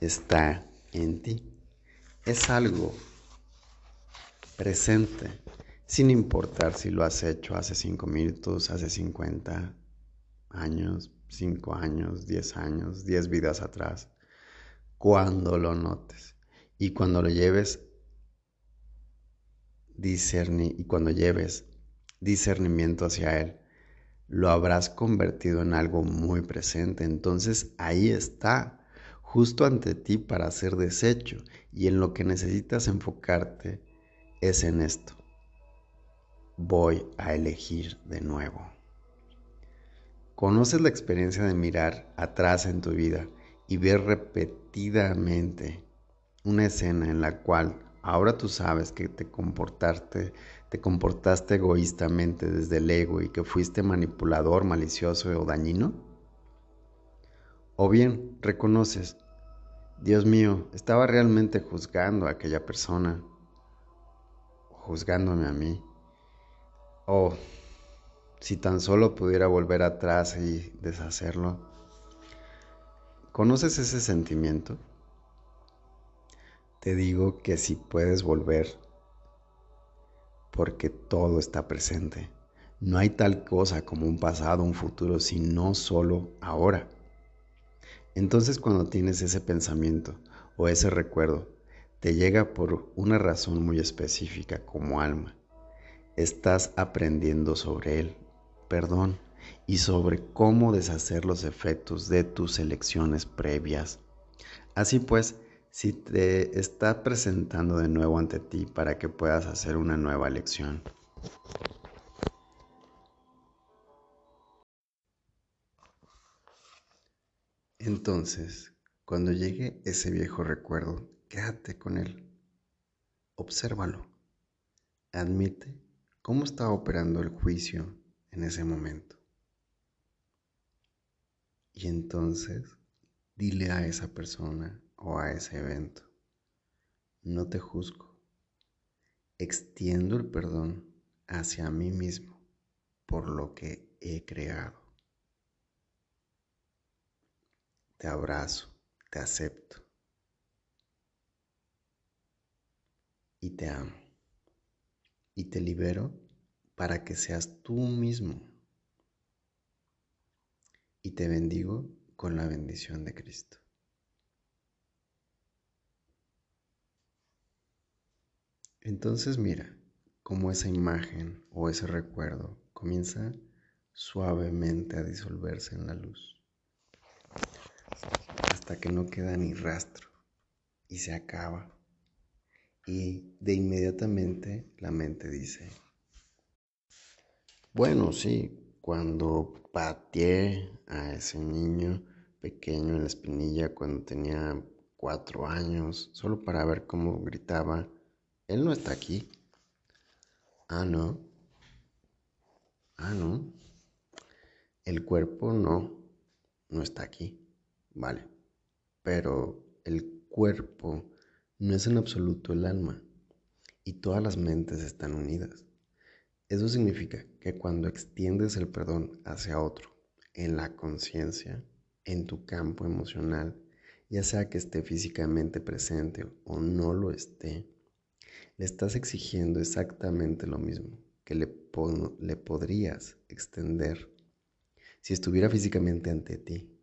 Speaker 1: está en ti. Es algo presente, sin importar si lo has hecho hace cinco minutos, hace 50 años, cinco años, diez años, diez vidas atrás, cuando lo notes. Y cuando lo lleves discerni y cuando lleves discernimiento hacia él, lo habrás convertido en algo muy presente. Entonces ahí está, justo ante ti para hacer desecho. Y en lo que necesitas enfocarte es en esto. Voy a elegir de nuevo. Conoces la experiencia de mirar atrás en tu vida y ver repetidamente una escena en la cual ahora tú sabes que te comportaste, te comportaste egoístamente desde el ego y que fuiste manipulador, malicioso o dañino? O bien reconoces, Dios mío, estaba realmente juzgando a aquella persona, juzgándome a mí. O si tan solo pudiera volver atrás y deshacerlo. ¿Conoces ese sentimiento? Te digo que si puedes volver, porque todo está presente. No hay tal cosa como un pasado, un futuro, sino solo ahora. Entonces cuando tienes ese pensamiento o ese recuerdo, te llega por una razón muy específica como alma. Estás aprendiendo sobre él, perdón, y sobre cómo deshacer los efectos de tus elecciones previas. Así pues, si te está presentando de nuevo ante ti para que puedas hacer una nueva elección. Entonces, cuando llegue ese viejo recuerdo, quédate con él. Obsérvalo. Admite cómo está operando el juicio en ese momento. Y entonces, dile a esa persona o a ese evento, no te juzgo. Extiendo el perdón hacia mí mismo por lo que he creado. Te abrazo, te acepto y te amo. Y te libero para que seas tú mismo. Y te bendigo con la bendición de Cristo. Entonces mira cómo esa imagen o ese recuerdo comienza suavemente a disolverse en la luz hasta que no queda ni rastro y se acaba. Y de inmediatamente la mente dice, bueno, sí, cuando pateé a ese niño pequeño en la espinilla cuando tenía cuatro años, solo para ver cómo gritaba, él no está aquí. Ah, no. Ah, no. El cuerpo no, no está aquí. Vale pero el cuerpo no es en absoluto el alma y todas las mentes están unidas. Eso significa que cuando extiendes el perdón hacia otro, en la conciencia, en tu campo emocional, ya sea que esté físicamente presente o no lo esté, le estás exigiendo exactamente lo mismo que le, le podrías extender si estuviera físicamente ante ti.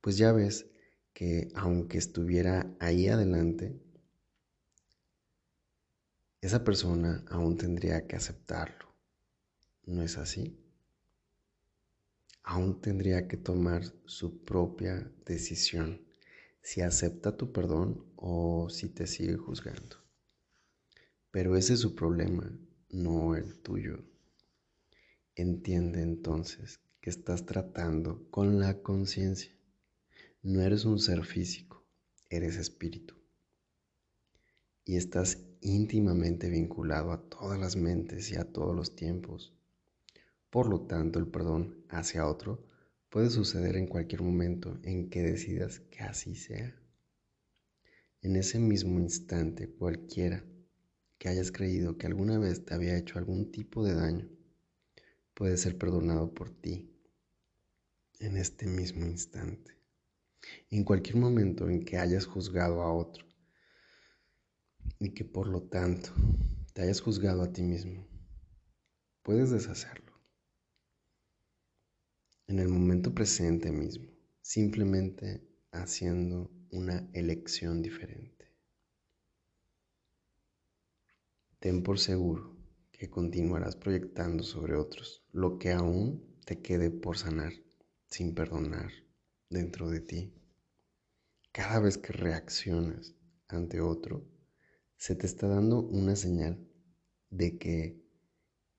Speaker 1: Pues ya ves que aunque estuviera ahí adelante, esa persona aún tendría que aceptarlo. ¿No es así? Aún tendría que tomar su propia decisión si acepta tu perdón o si te sigue juzgando. Pero ese es su problema, no el tuyo. Entiende entonces que estás tratando con la conciencia no eres un ser físico, eres espíritu. Y estás íntimamente vinculado a todas las mentes y a todos los tiempos. Por lo tanto, el perdón hacia otro puede suceder en cualquier momento en que decidas que así sea. En ese mismo instante, cualquiera que hayas creído que alguna vez te había hecho algún tipo de daño, puede ser perdonado por ti en este mismo instante en cualquier momento en que hayas juzgado a otro y que por lo tanto te hayas juzgado a ti mismo, puedes deshacerlo. En el momento presente mismo, simplemente haciendo una elección diferente. Ten por seguro que continuarás proyectando sobre otros lo que aún te quede por sanar sin perdonar dentro de ti. Cada vez que reaccionas ante otro, se te está dando una señal de que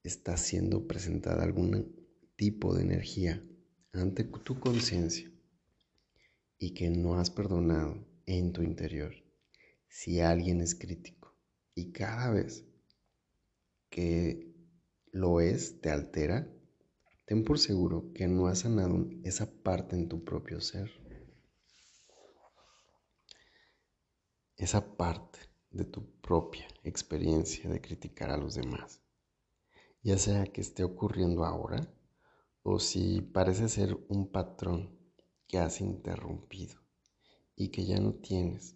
Speaker 1: está siendo presentada algún tipo de energía ante tu conciencia y que no has perdonado en tu interior. Si alguien es crítico y cada vez que lo es te altera, ten por seguro que no has sanado esa parte en tu propio ser. Esa parte de tu propia experiencia de criticar a los demás. Ya sea que esté ocurriendo ahora o si parece ser un patrón que has interrumpido y que ya no tienes.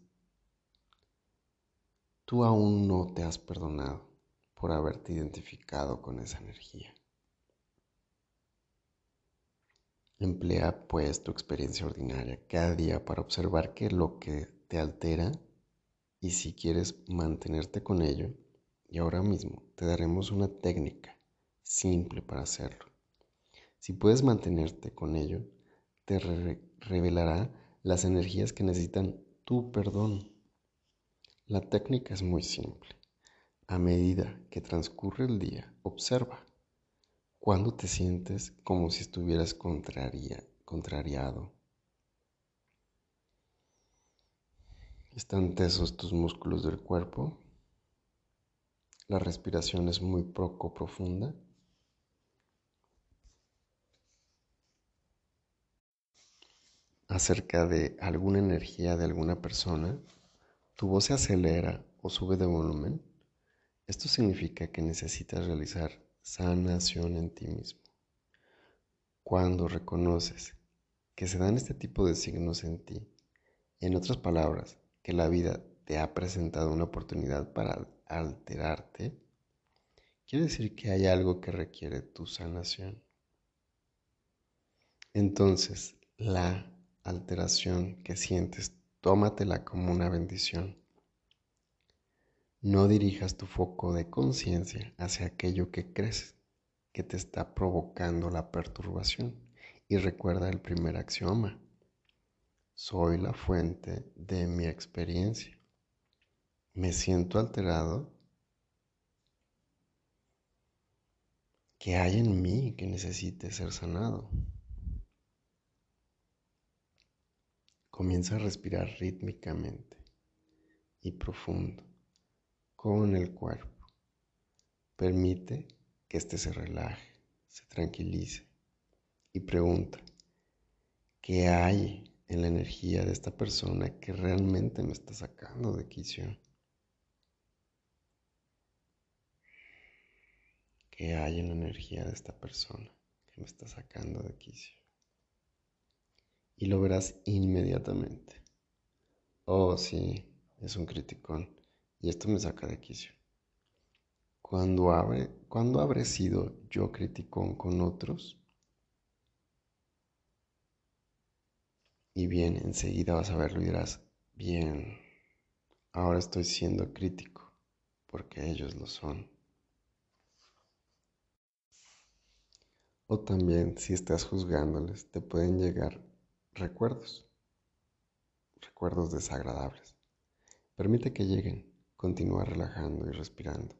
Speaker 1: Tú aún no te has perdonado por haberte identificado con esa energía. Emplea pues tu experiencia ordinaria cada día para observar que lo que te altera y si quieres mantenerte con ello, y ahora mismo te daremos una técnica simple para hacerlo. Si puedes mantenerte con ello, te revelará las energías que necesitan tu perdón. La técnica es muy simple. A medida que transcurre el día, observa cuando te sientes como si estuvieras contraria, contrariado. Están tesos tus músculos del cuerpo. La respiración es muy poco profunda. Acerca de alguna energía de alguna persona, tu voz se acelera o sube de volumen. Esto significa que necesitas realizar sanación en ti mismo. Cuando reconoces que se dan este tipo de signos en ti, en otras palabras, que la vida te ha presentado una oportunidad para alterarte, quiere decir que hay algo que requiere tu sanación. Entonces, la alteración que sientes, tómatela como una bendición. No dirijas tu foco de conciencia hacia aquello que crees que te está provocando la perturbación. Y recuerda el primer axioma. Soy la fuente de mi experiencia. Me siento alterado. ¿Qué hay en mí que necesite ser sanado? Comienza a respirar rítmicamente y profundo con el cuerpo. Permite que éste se relaje, se tranquilice y pregunta, ¿qué hay en la energía de esta persona que realmente me está sacando de quicio? ¿Qué hay en la energía de esta persona que me está sacando de quicio? y lo verás inmediatamente. Oh, sí, es un criticón y esto me saca de quicio. Cuando, habré, cuando habré sido yo criticón con otros? Y bien, enseguida vas a verlo y dirás, bien, ahora estoy siendo crítico porque ellos lo son. O también si estás juzgándoles, te pueden llegar recuerdos, recuerdos desagradables. Permite que lleguen, continúa relajando y respirando.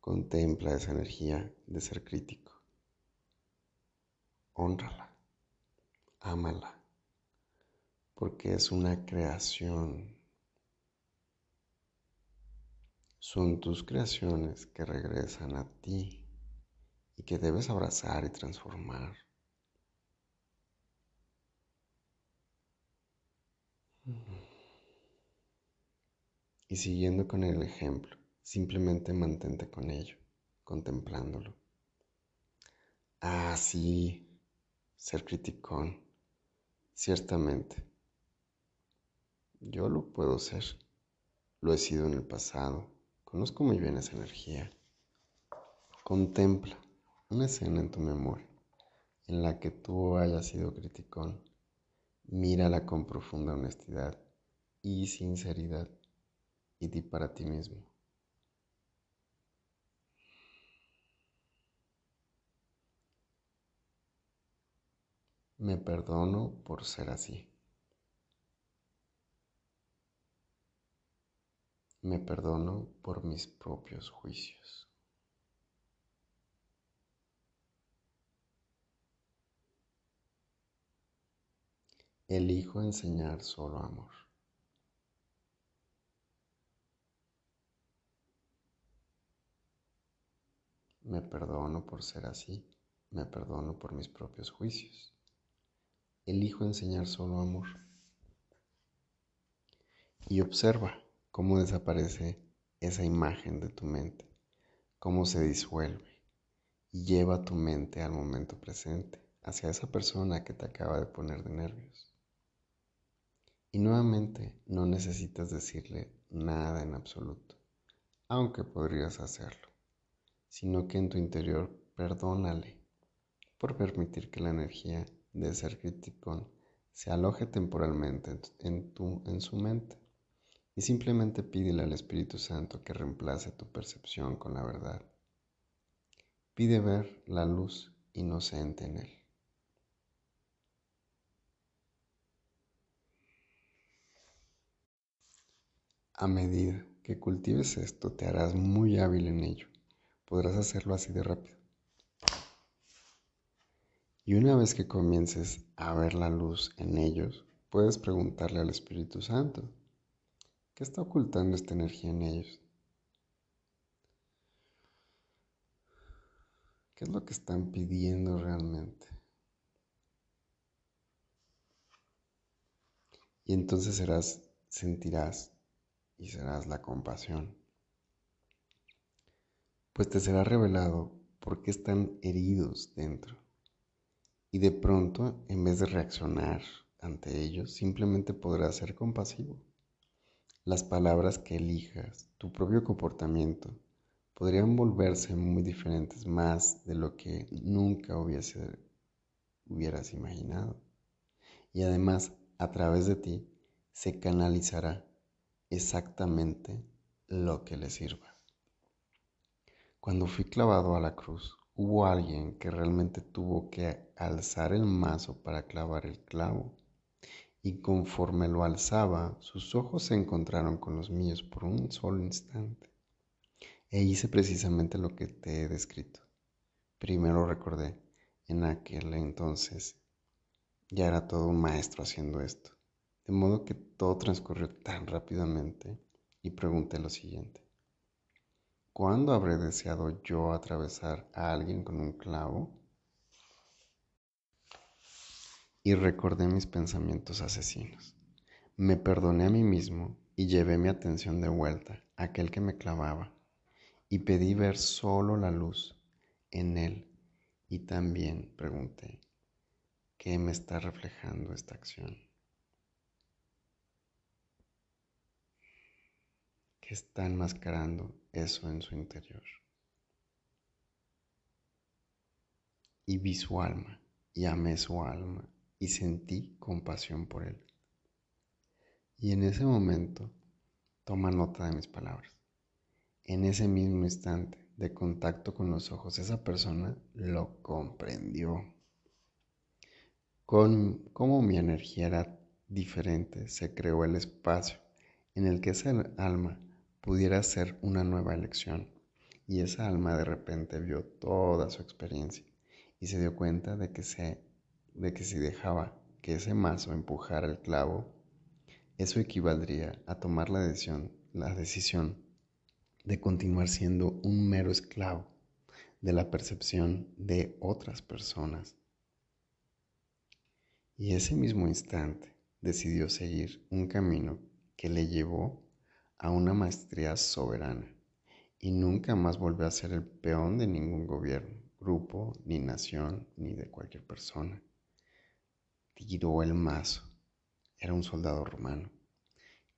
Speaker 1: Contempla esa energía de ser crítico. Honrala, ámala, porque es una creación. Son tus creaciones que regresan a ti y que debes abrazar y transformar. Y siguiendo con el ejemplo, simplemente mantente con ello, contemplándolo. Ah, sí, ser criticón, ciertamente. Yo lo puedo ser, lo he sido en el pasado, conozco muy bien esa energía. Contempla una escena en tu memoria en la que tú hayas sido criticón Mírala con profunda honestidad y sinceridad y di para ti mismo. Me perdono por ser así. Me perdono por mis propios juicios. Elijo enseñar solo amor. Me perdono por ser así, me perdono por mis propios juicios. Elijo enseñar solo amor. Y observa cómo desaparece esa imagen de tu mente, cómo se disuelve y lleva tu mente al momento presente, hacia esa persona que te acaba de poner de nervios. Y nuevamente no necesitas decirle nada en absoluto, aunque podrías hacerlo, sino que en tu interior perdónale por permitir que la energía de ser criticón se aloje temporalmente en, tu, en su mente y simplemente pídele al Espíritu Santo que reemplace tu percepción con la verdad. Pide ver la luz inocente en él. A medida que cultives esto, te harás muy hábil en ello. Podrás hacerlo así de rápido. Y una vez que comiences a ver la luz en ellos, puedes preguntarle al Espíritu Santo, ¿qué está ocultando esta energía en ellos? ¿Qué es lo que están pidiendo realmente? Y entonces serás, sentirás y serás la compasión. Pues te será revelado por qué están heridos dentro. Y de pronto, en vez de reaccionar ante ellos, simplemente podrás ser compasivo. Las palabras que elijas, tu propio comportamiento, podrían volverse muy diferentes más de lo que nunca hubieras imaginado. Y además, a través de ti, se canalizará exactamente lo que le sirva. Cuando fui clavado a la cruz, hubo alguien que realmente tuvo que alzar el mazo para clavar el clavo. Y conforme lo alzaba, sus ojos se encontraron con los míos por un solo instante. E hice precisamente lo que te he descrito. Primero recordé, en aquel entonces, ya era todo un maestro haciendo esto. De modo que todo transcurrió tan rápidamente y pregunté lo siguiente. ¿Cuándo habré deseado yo atravesar a alguien con un clavo? Y recordé mis pensamientos asesinos. Me perdoné a mí mismo y llevé mi atención de vuelta a aquel que me clavaba y pedí ver solo la luz en él y también pregunté, ¿qué me está reflejando esta acción? que está enmascarando eso en su interior. Y vi su alma, y amé su alma, y sentí compasión por él. Y en ese momento, toma nota de mis palabras. En ese mismo instante de contacto con los ojos, esa persona lo comprendió. Con cómo mi energía era diferente, se creó el espacio en el que esa alma pudiera ser una nueva elección. Y esa alma de repente vio toda su experiencia y se dio cuenta de que, se, de que si dejaba que ese mazo empujara el clavo, eso equivaldría a tomar la decisión, la decisión de continuar siendo un mero esclavo de la percepción de otras personas. Y ese mismo instante decidió seguir un camino que le llevó a una maestría soberana y nunca más volvió a ser el peón de ningún gobierno, grupo, ni nación, ni de cualquier persona. Tiró el mazo, era un soldado romano,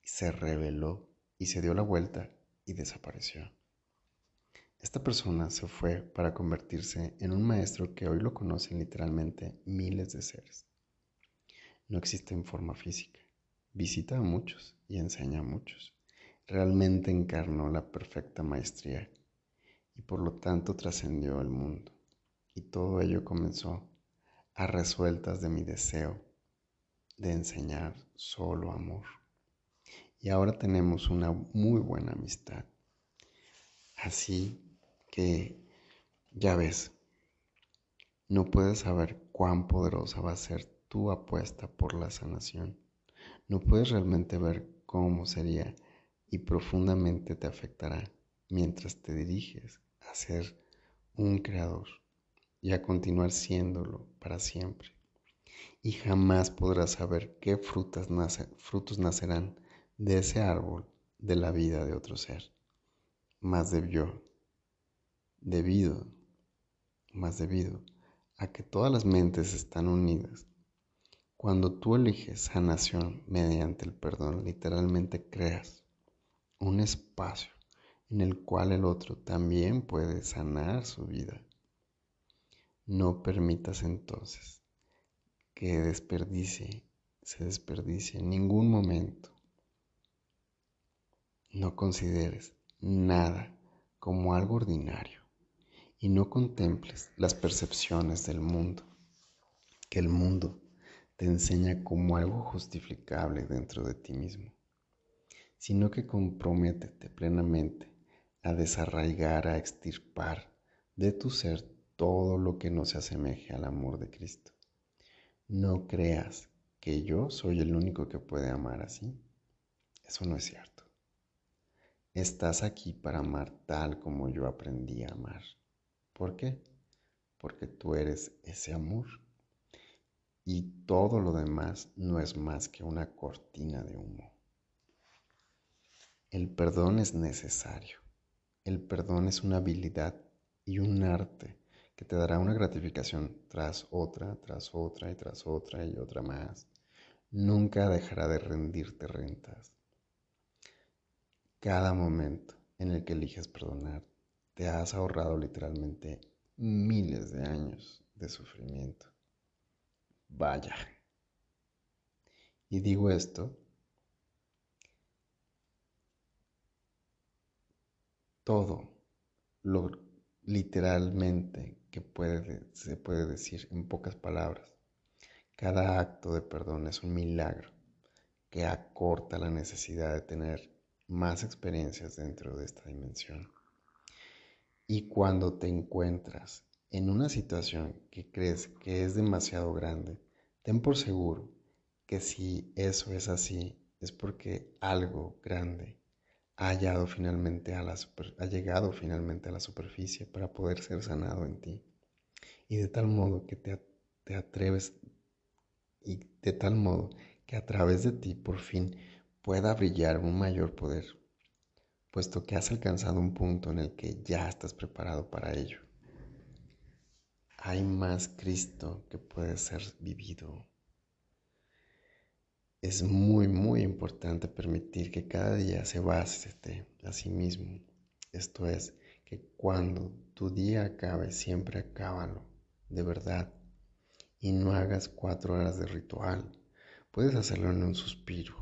Speaker 1: y se rebeló y se dio la vuelta y desapareció. Esta persona se fue para convertirse en un maestro que hoy lo conocen literalmente miles de seres. No existe en forma física, visita a muchos y enseña a muchos realmente encarnó la perfecta maestría y por lo tanto trascendió el mundo. Y todo ello comenzó a resueltas de mi deseo de enseñar solo amor. Y ahora tenemos una muy buena amistad. Así que ya ves, no puedes saber cuán poderosa va a ser tu apuesta por la sanación. No puedes realmente ver cómo sería y profundamente te afectará mientras te diriges a ser un creador y a continuar siéndolo para siempre. Y jamás podrás saber qué frutas frutos nacerán de ese árbol de la vida de otro ser. Más debió, debido, más debido a que todas las mentes están unidas. Cuando tú eliges sanación mediante el perdón, literalmente creas un espacio en el cual el otro también puede sanar su vida. No permitas entonces que desperdicie, se desperdicie en ningún momento. No consideres nada como algo ordinario y no contemples las percepciones del mundo, que el mundo te enseña como algo justificable dentro de ti mismo, sino que comprométete plenamente a desarraigar, a extirpar de tu ser todo lo que no se asemeje al amor de Cristo. No creas que yo soy el único que puede amar así. Eso no es cierto. Estás aquí para amar tal como yo aprendí a amar. ¿Por qué? Porque tú eres ese amor. Y todo lo demás no es más que una cortina de humo. El perdón es necesario. El perdón es una habilidad y un arte que te dará una gratificación tras otra, tras otra y tras otra y otra más. Nunca dejará de rendirte rentas. Cada momento en el que eliges perdonar, te has ahorrado literalmente miles de años de sufrimiento. Vaya. Y digo esto todo lo literalmente que puede, se puede decir en pocas palabras. Cada acto de perdón es un milagro que acorta la necesidad de tener más experiencias dentro de esta dimensión. Y cuando te encuentras en una situación que crees que es demasiado grande, ten por seguro que si eso es así, es porque algo grande ha, llegado finalmente a la llegado finalmente a la superficie para poder ser sanado en ti. Y de tal modo que te atreves y de tal modo que a través de ti por fin pueda brillar un mayor poder, puesto que has alcanzado un punto en el que ya estás preparado para ello. Hay más Cristo que puede ser vivido es muy, muy importante permitir que cada día se base a sí mismo. Esto es, que cuando tu día acabe, siempre acábalo, de verdad. Y no hagas cuatro horas de ritual. Puedes hacerlo en un suspiro.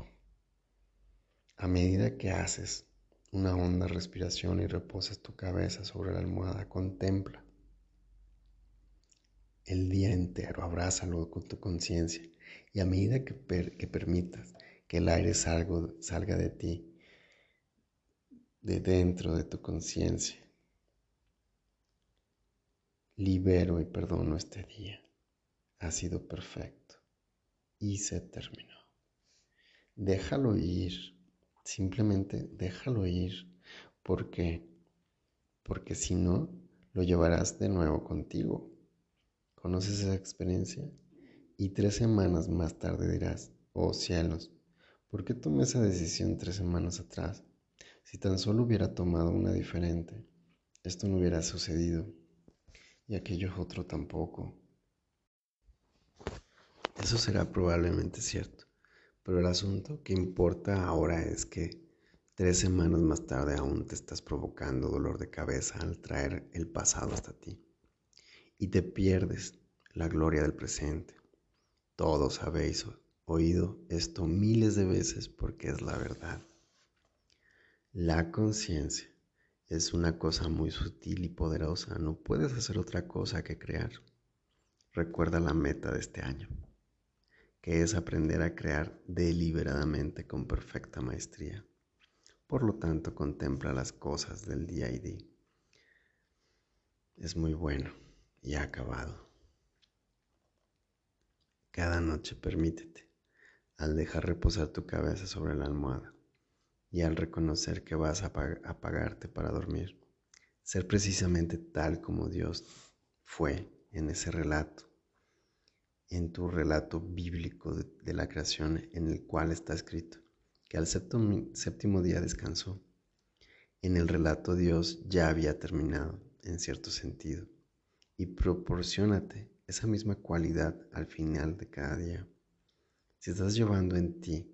Speaker 1: A medida que haces una honda respiración y reposas tu cabeza sobre la almohada, contempla el día entero, abrázalo con tu conciencia y a medida que, permitas que el aire salga, salga de ti, de dentro de tu conciencia, libero y perdono este día. Ha sido perfecto y se terminó. Déjalo ir, simplemente déjalo ir, porque porque si no, lo llevarás de nuevo contigo. ¿Conoces esa experiencia? Y tres semanas más tarde dirás, oh cielos, ¿por qué tomé esa decisión tres semanas atrás? Si tan solo hubiera tomado una diferente, esto no hubiera sucedido y aquello otro tampoco. Eso será probablemente cierto, pero el asunto que importa ahora es que tres semanas más tarde aún te estás provocando dolor de cabeza al traer el pasado hasta ti y te pierdes la gloria del presente. Todos habéis oído esto miles de veces porque es la verdad. La conciencia es una cosa muy sutil y poderosa. No puedes hacer otra cosa que crear. Recuerda la meta de este año, que es aprender a crear deliberadamente con perfecta maestría. Por lo tanto, contempla las cosas del día y día. Es muy bueno y ha acabado. Cada noche permítete, al dejar reposar tu cabeza sobre la almohada y al reconocer que vas a apagarte para dormir, ser precisamente tal como Dios fue en ese relato, en tu relato bíblico de, la creación en el cual está escrito, que al séptimo día descansó. En el relato Dios ya había terminado, en cierto sentido, y proporcionate esa misma cualidad al final de cada día. Si estás llevando en ti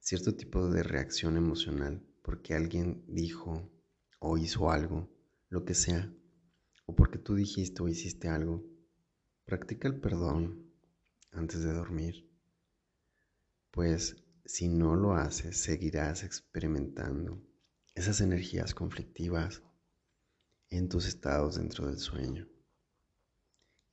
Speaker 1: cierto tipo de reacción emocional porque alguien dijo o hizo algo, lo que sea, o porque tú dijiste o hiciste algo, practica el perdón antes de dormir, pues si no lo haces, seguirás experimentando esas energías conflictivas en tus estados dentro del sueño.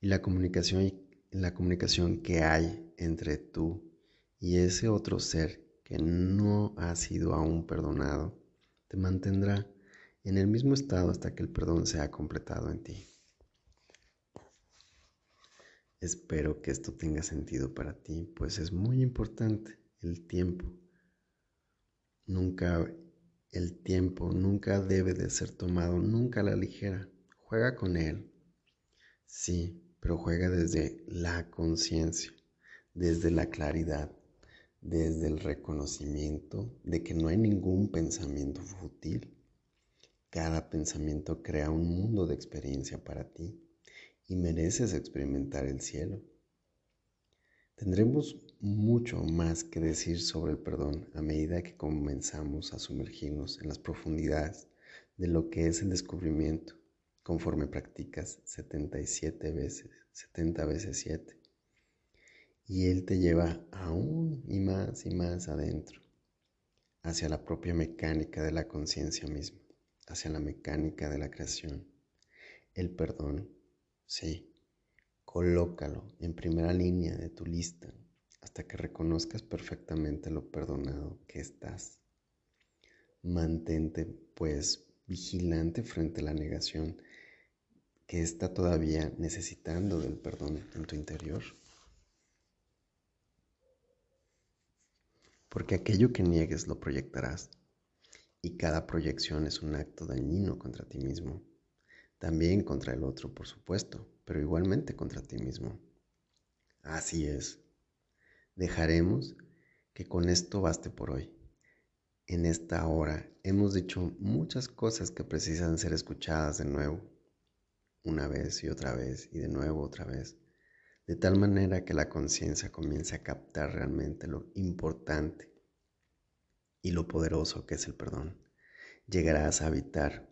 Speaker 1: Y la comunicación, la comunicación que hay entre tú y ese otro ser que no ha sido aún perdonado, te mantendrá en el mismo estado hasta que el perdón sea completado en ti. Espero que esto tenga sentido para ti, pues es muy importante el tiempo. Nunca el tiempo nunca debe de ser tomado nunca a la ligera. Juega con él. Sí, pero juega desde la conciencia, desde la claridad, desde el reconocimiento de que no hay ningún pensamiento fútil. Cada pensamiento crea un mundo de experiencia para ti y mereces experimentar el cielo. Tendremos mucho más que decir sobre el perdón a medida que comenzamos a sumergirnos en las profundidades de lo que es el descubrimiento conforme practicas 77 veces, 70 veces 7. Y Él te lleva aún y más y más adentro, hacia la propia mecánica de la conciencia misma, hacia la mecánica de la creación. El perdón, sí, Colócalo en primera línea de tu lista hasta que reconozcas perfectamente lo perdonado que estás. Mantente pues vigilante frente a la negación que está todavía necesitando del perdón en tu interior. Porque aquello que niegues lo proyectarás y cada proyección es un acto dañino contra ti mismo, también contra el otro, por supuesto pero igualmente contra ti mismo. Así es. Dejaremos que con esto baste por hoy. En esta hora hemos dicho muchas cosas que precisan ser escuchadas de nuevo, una vez y otra vez y de nuevo otra vez, de tal manera que la conciencia comience a captar realmente lo importante y lo poderoso que es el perdón. Llegarás a habitar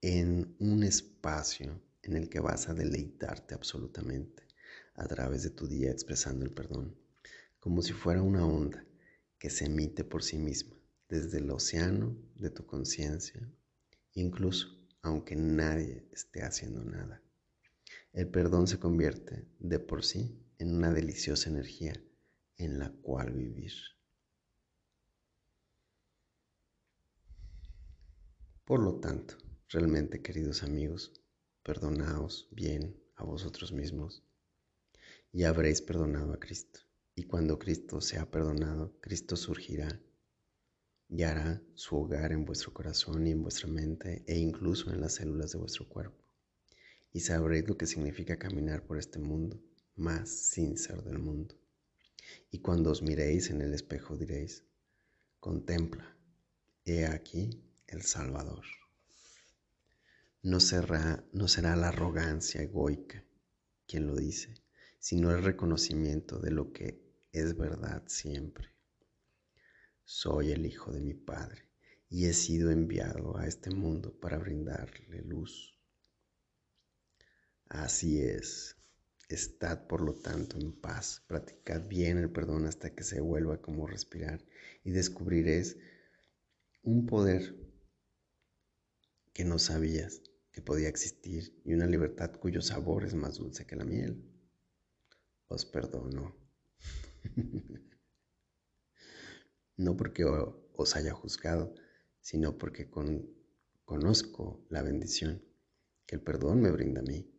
Speaker 1: en un espacio en el que vas a deleitarte absolutamente a través de tu día expresando el perdón, como si fuera una onda que se emite por sí misma desde el océano de tu conciencia, incluso aunque nadie esté haciendo nada. El perdón se convierte de por sí en una deliciosa energía en la cual vivir. Por lo tanto, realmente queridos amigos, perdonaos bien a vosotros mismos y habréis perdonado a Cristo. Y cuando Cristo sea perdonado, Cristo surgirá y hará su hogar en vuestro corazón y en vuestra mente e incluso en las células de vuestro cuerpo. Y sabréis lo que significa caminar por este mundo, más sin ser del mundo. Y cuando os miréis en el espejo diréis, contempla, he aquí el Salvador. No será, no será la arrogancia egoica quien lo dice, sino el reconocimiento de lo que es verdad siempre. Soy el Hijo de mi Padre y he sido enviado a este mundo para brindarle luz. Así es. Estad por lo tanto en paz, practicad bien el perdón hasta que se vuelva como respirar y descubriréis un poder que no sabías que podía existir y una libertad cuyo sabor es más dulce que la miel. Os perdono. [laughs] no porque os haya juzgado, sino porque conozco la bendición que el perdón me brinda a mí.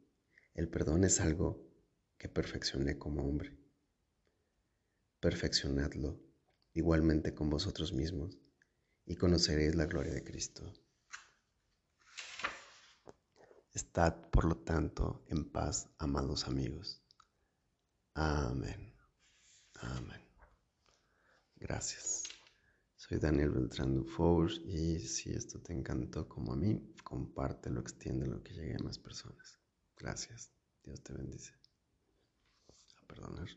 Speaker 1: El perdón es algo que perfeccioné como hombre. Perfeccionadlo igualmente con vosotros mismos y conoceréis la gloria de Cristo. Estad, por lo tanto, en paz, amados amigos. Amén. Amén. Gracias. Soy Daniel Beltrán Dufour y si esto te encantó como a mí, compártelo, extiéndelo, que llegue a más personas. Gracias. Dios te bendice. A perdonar.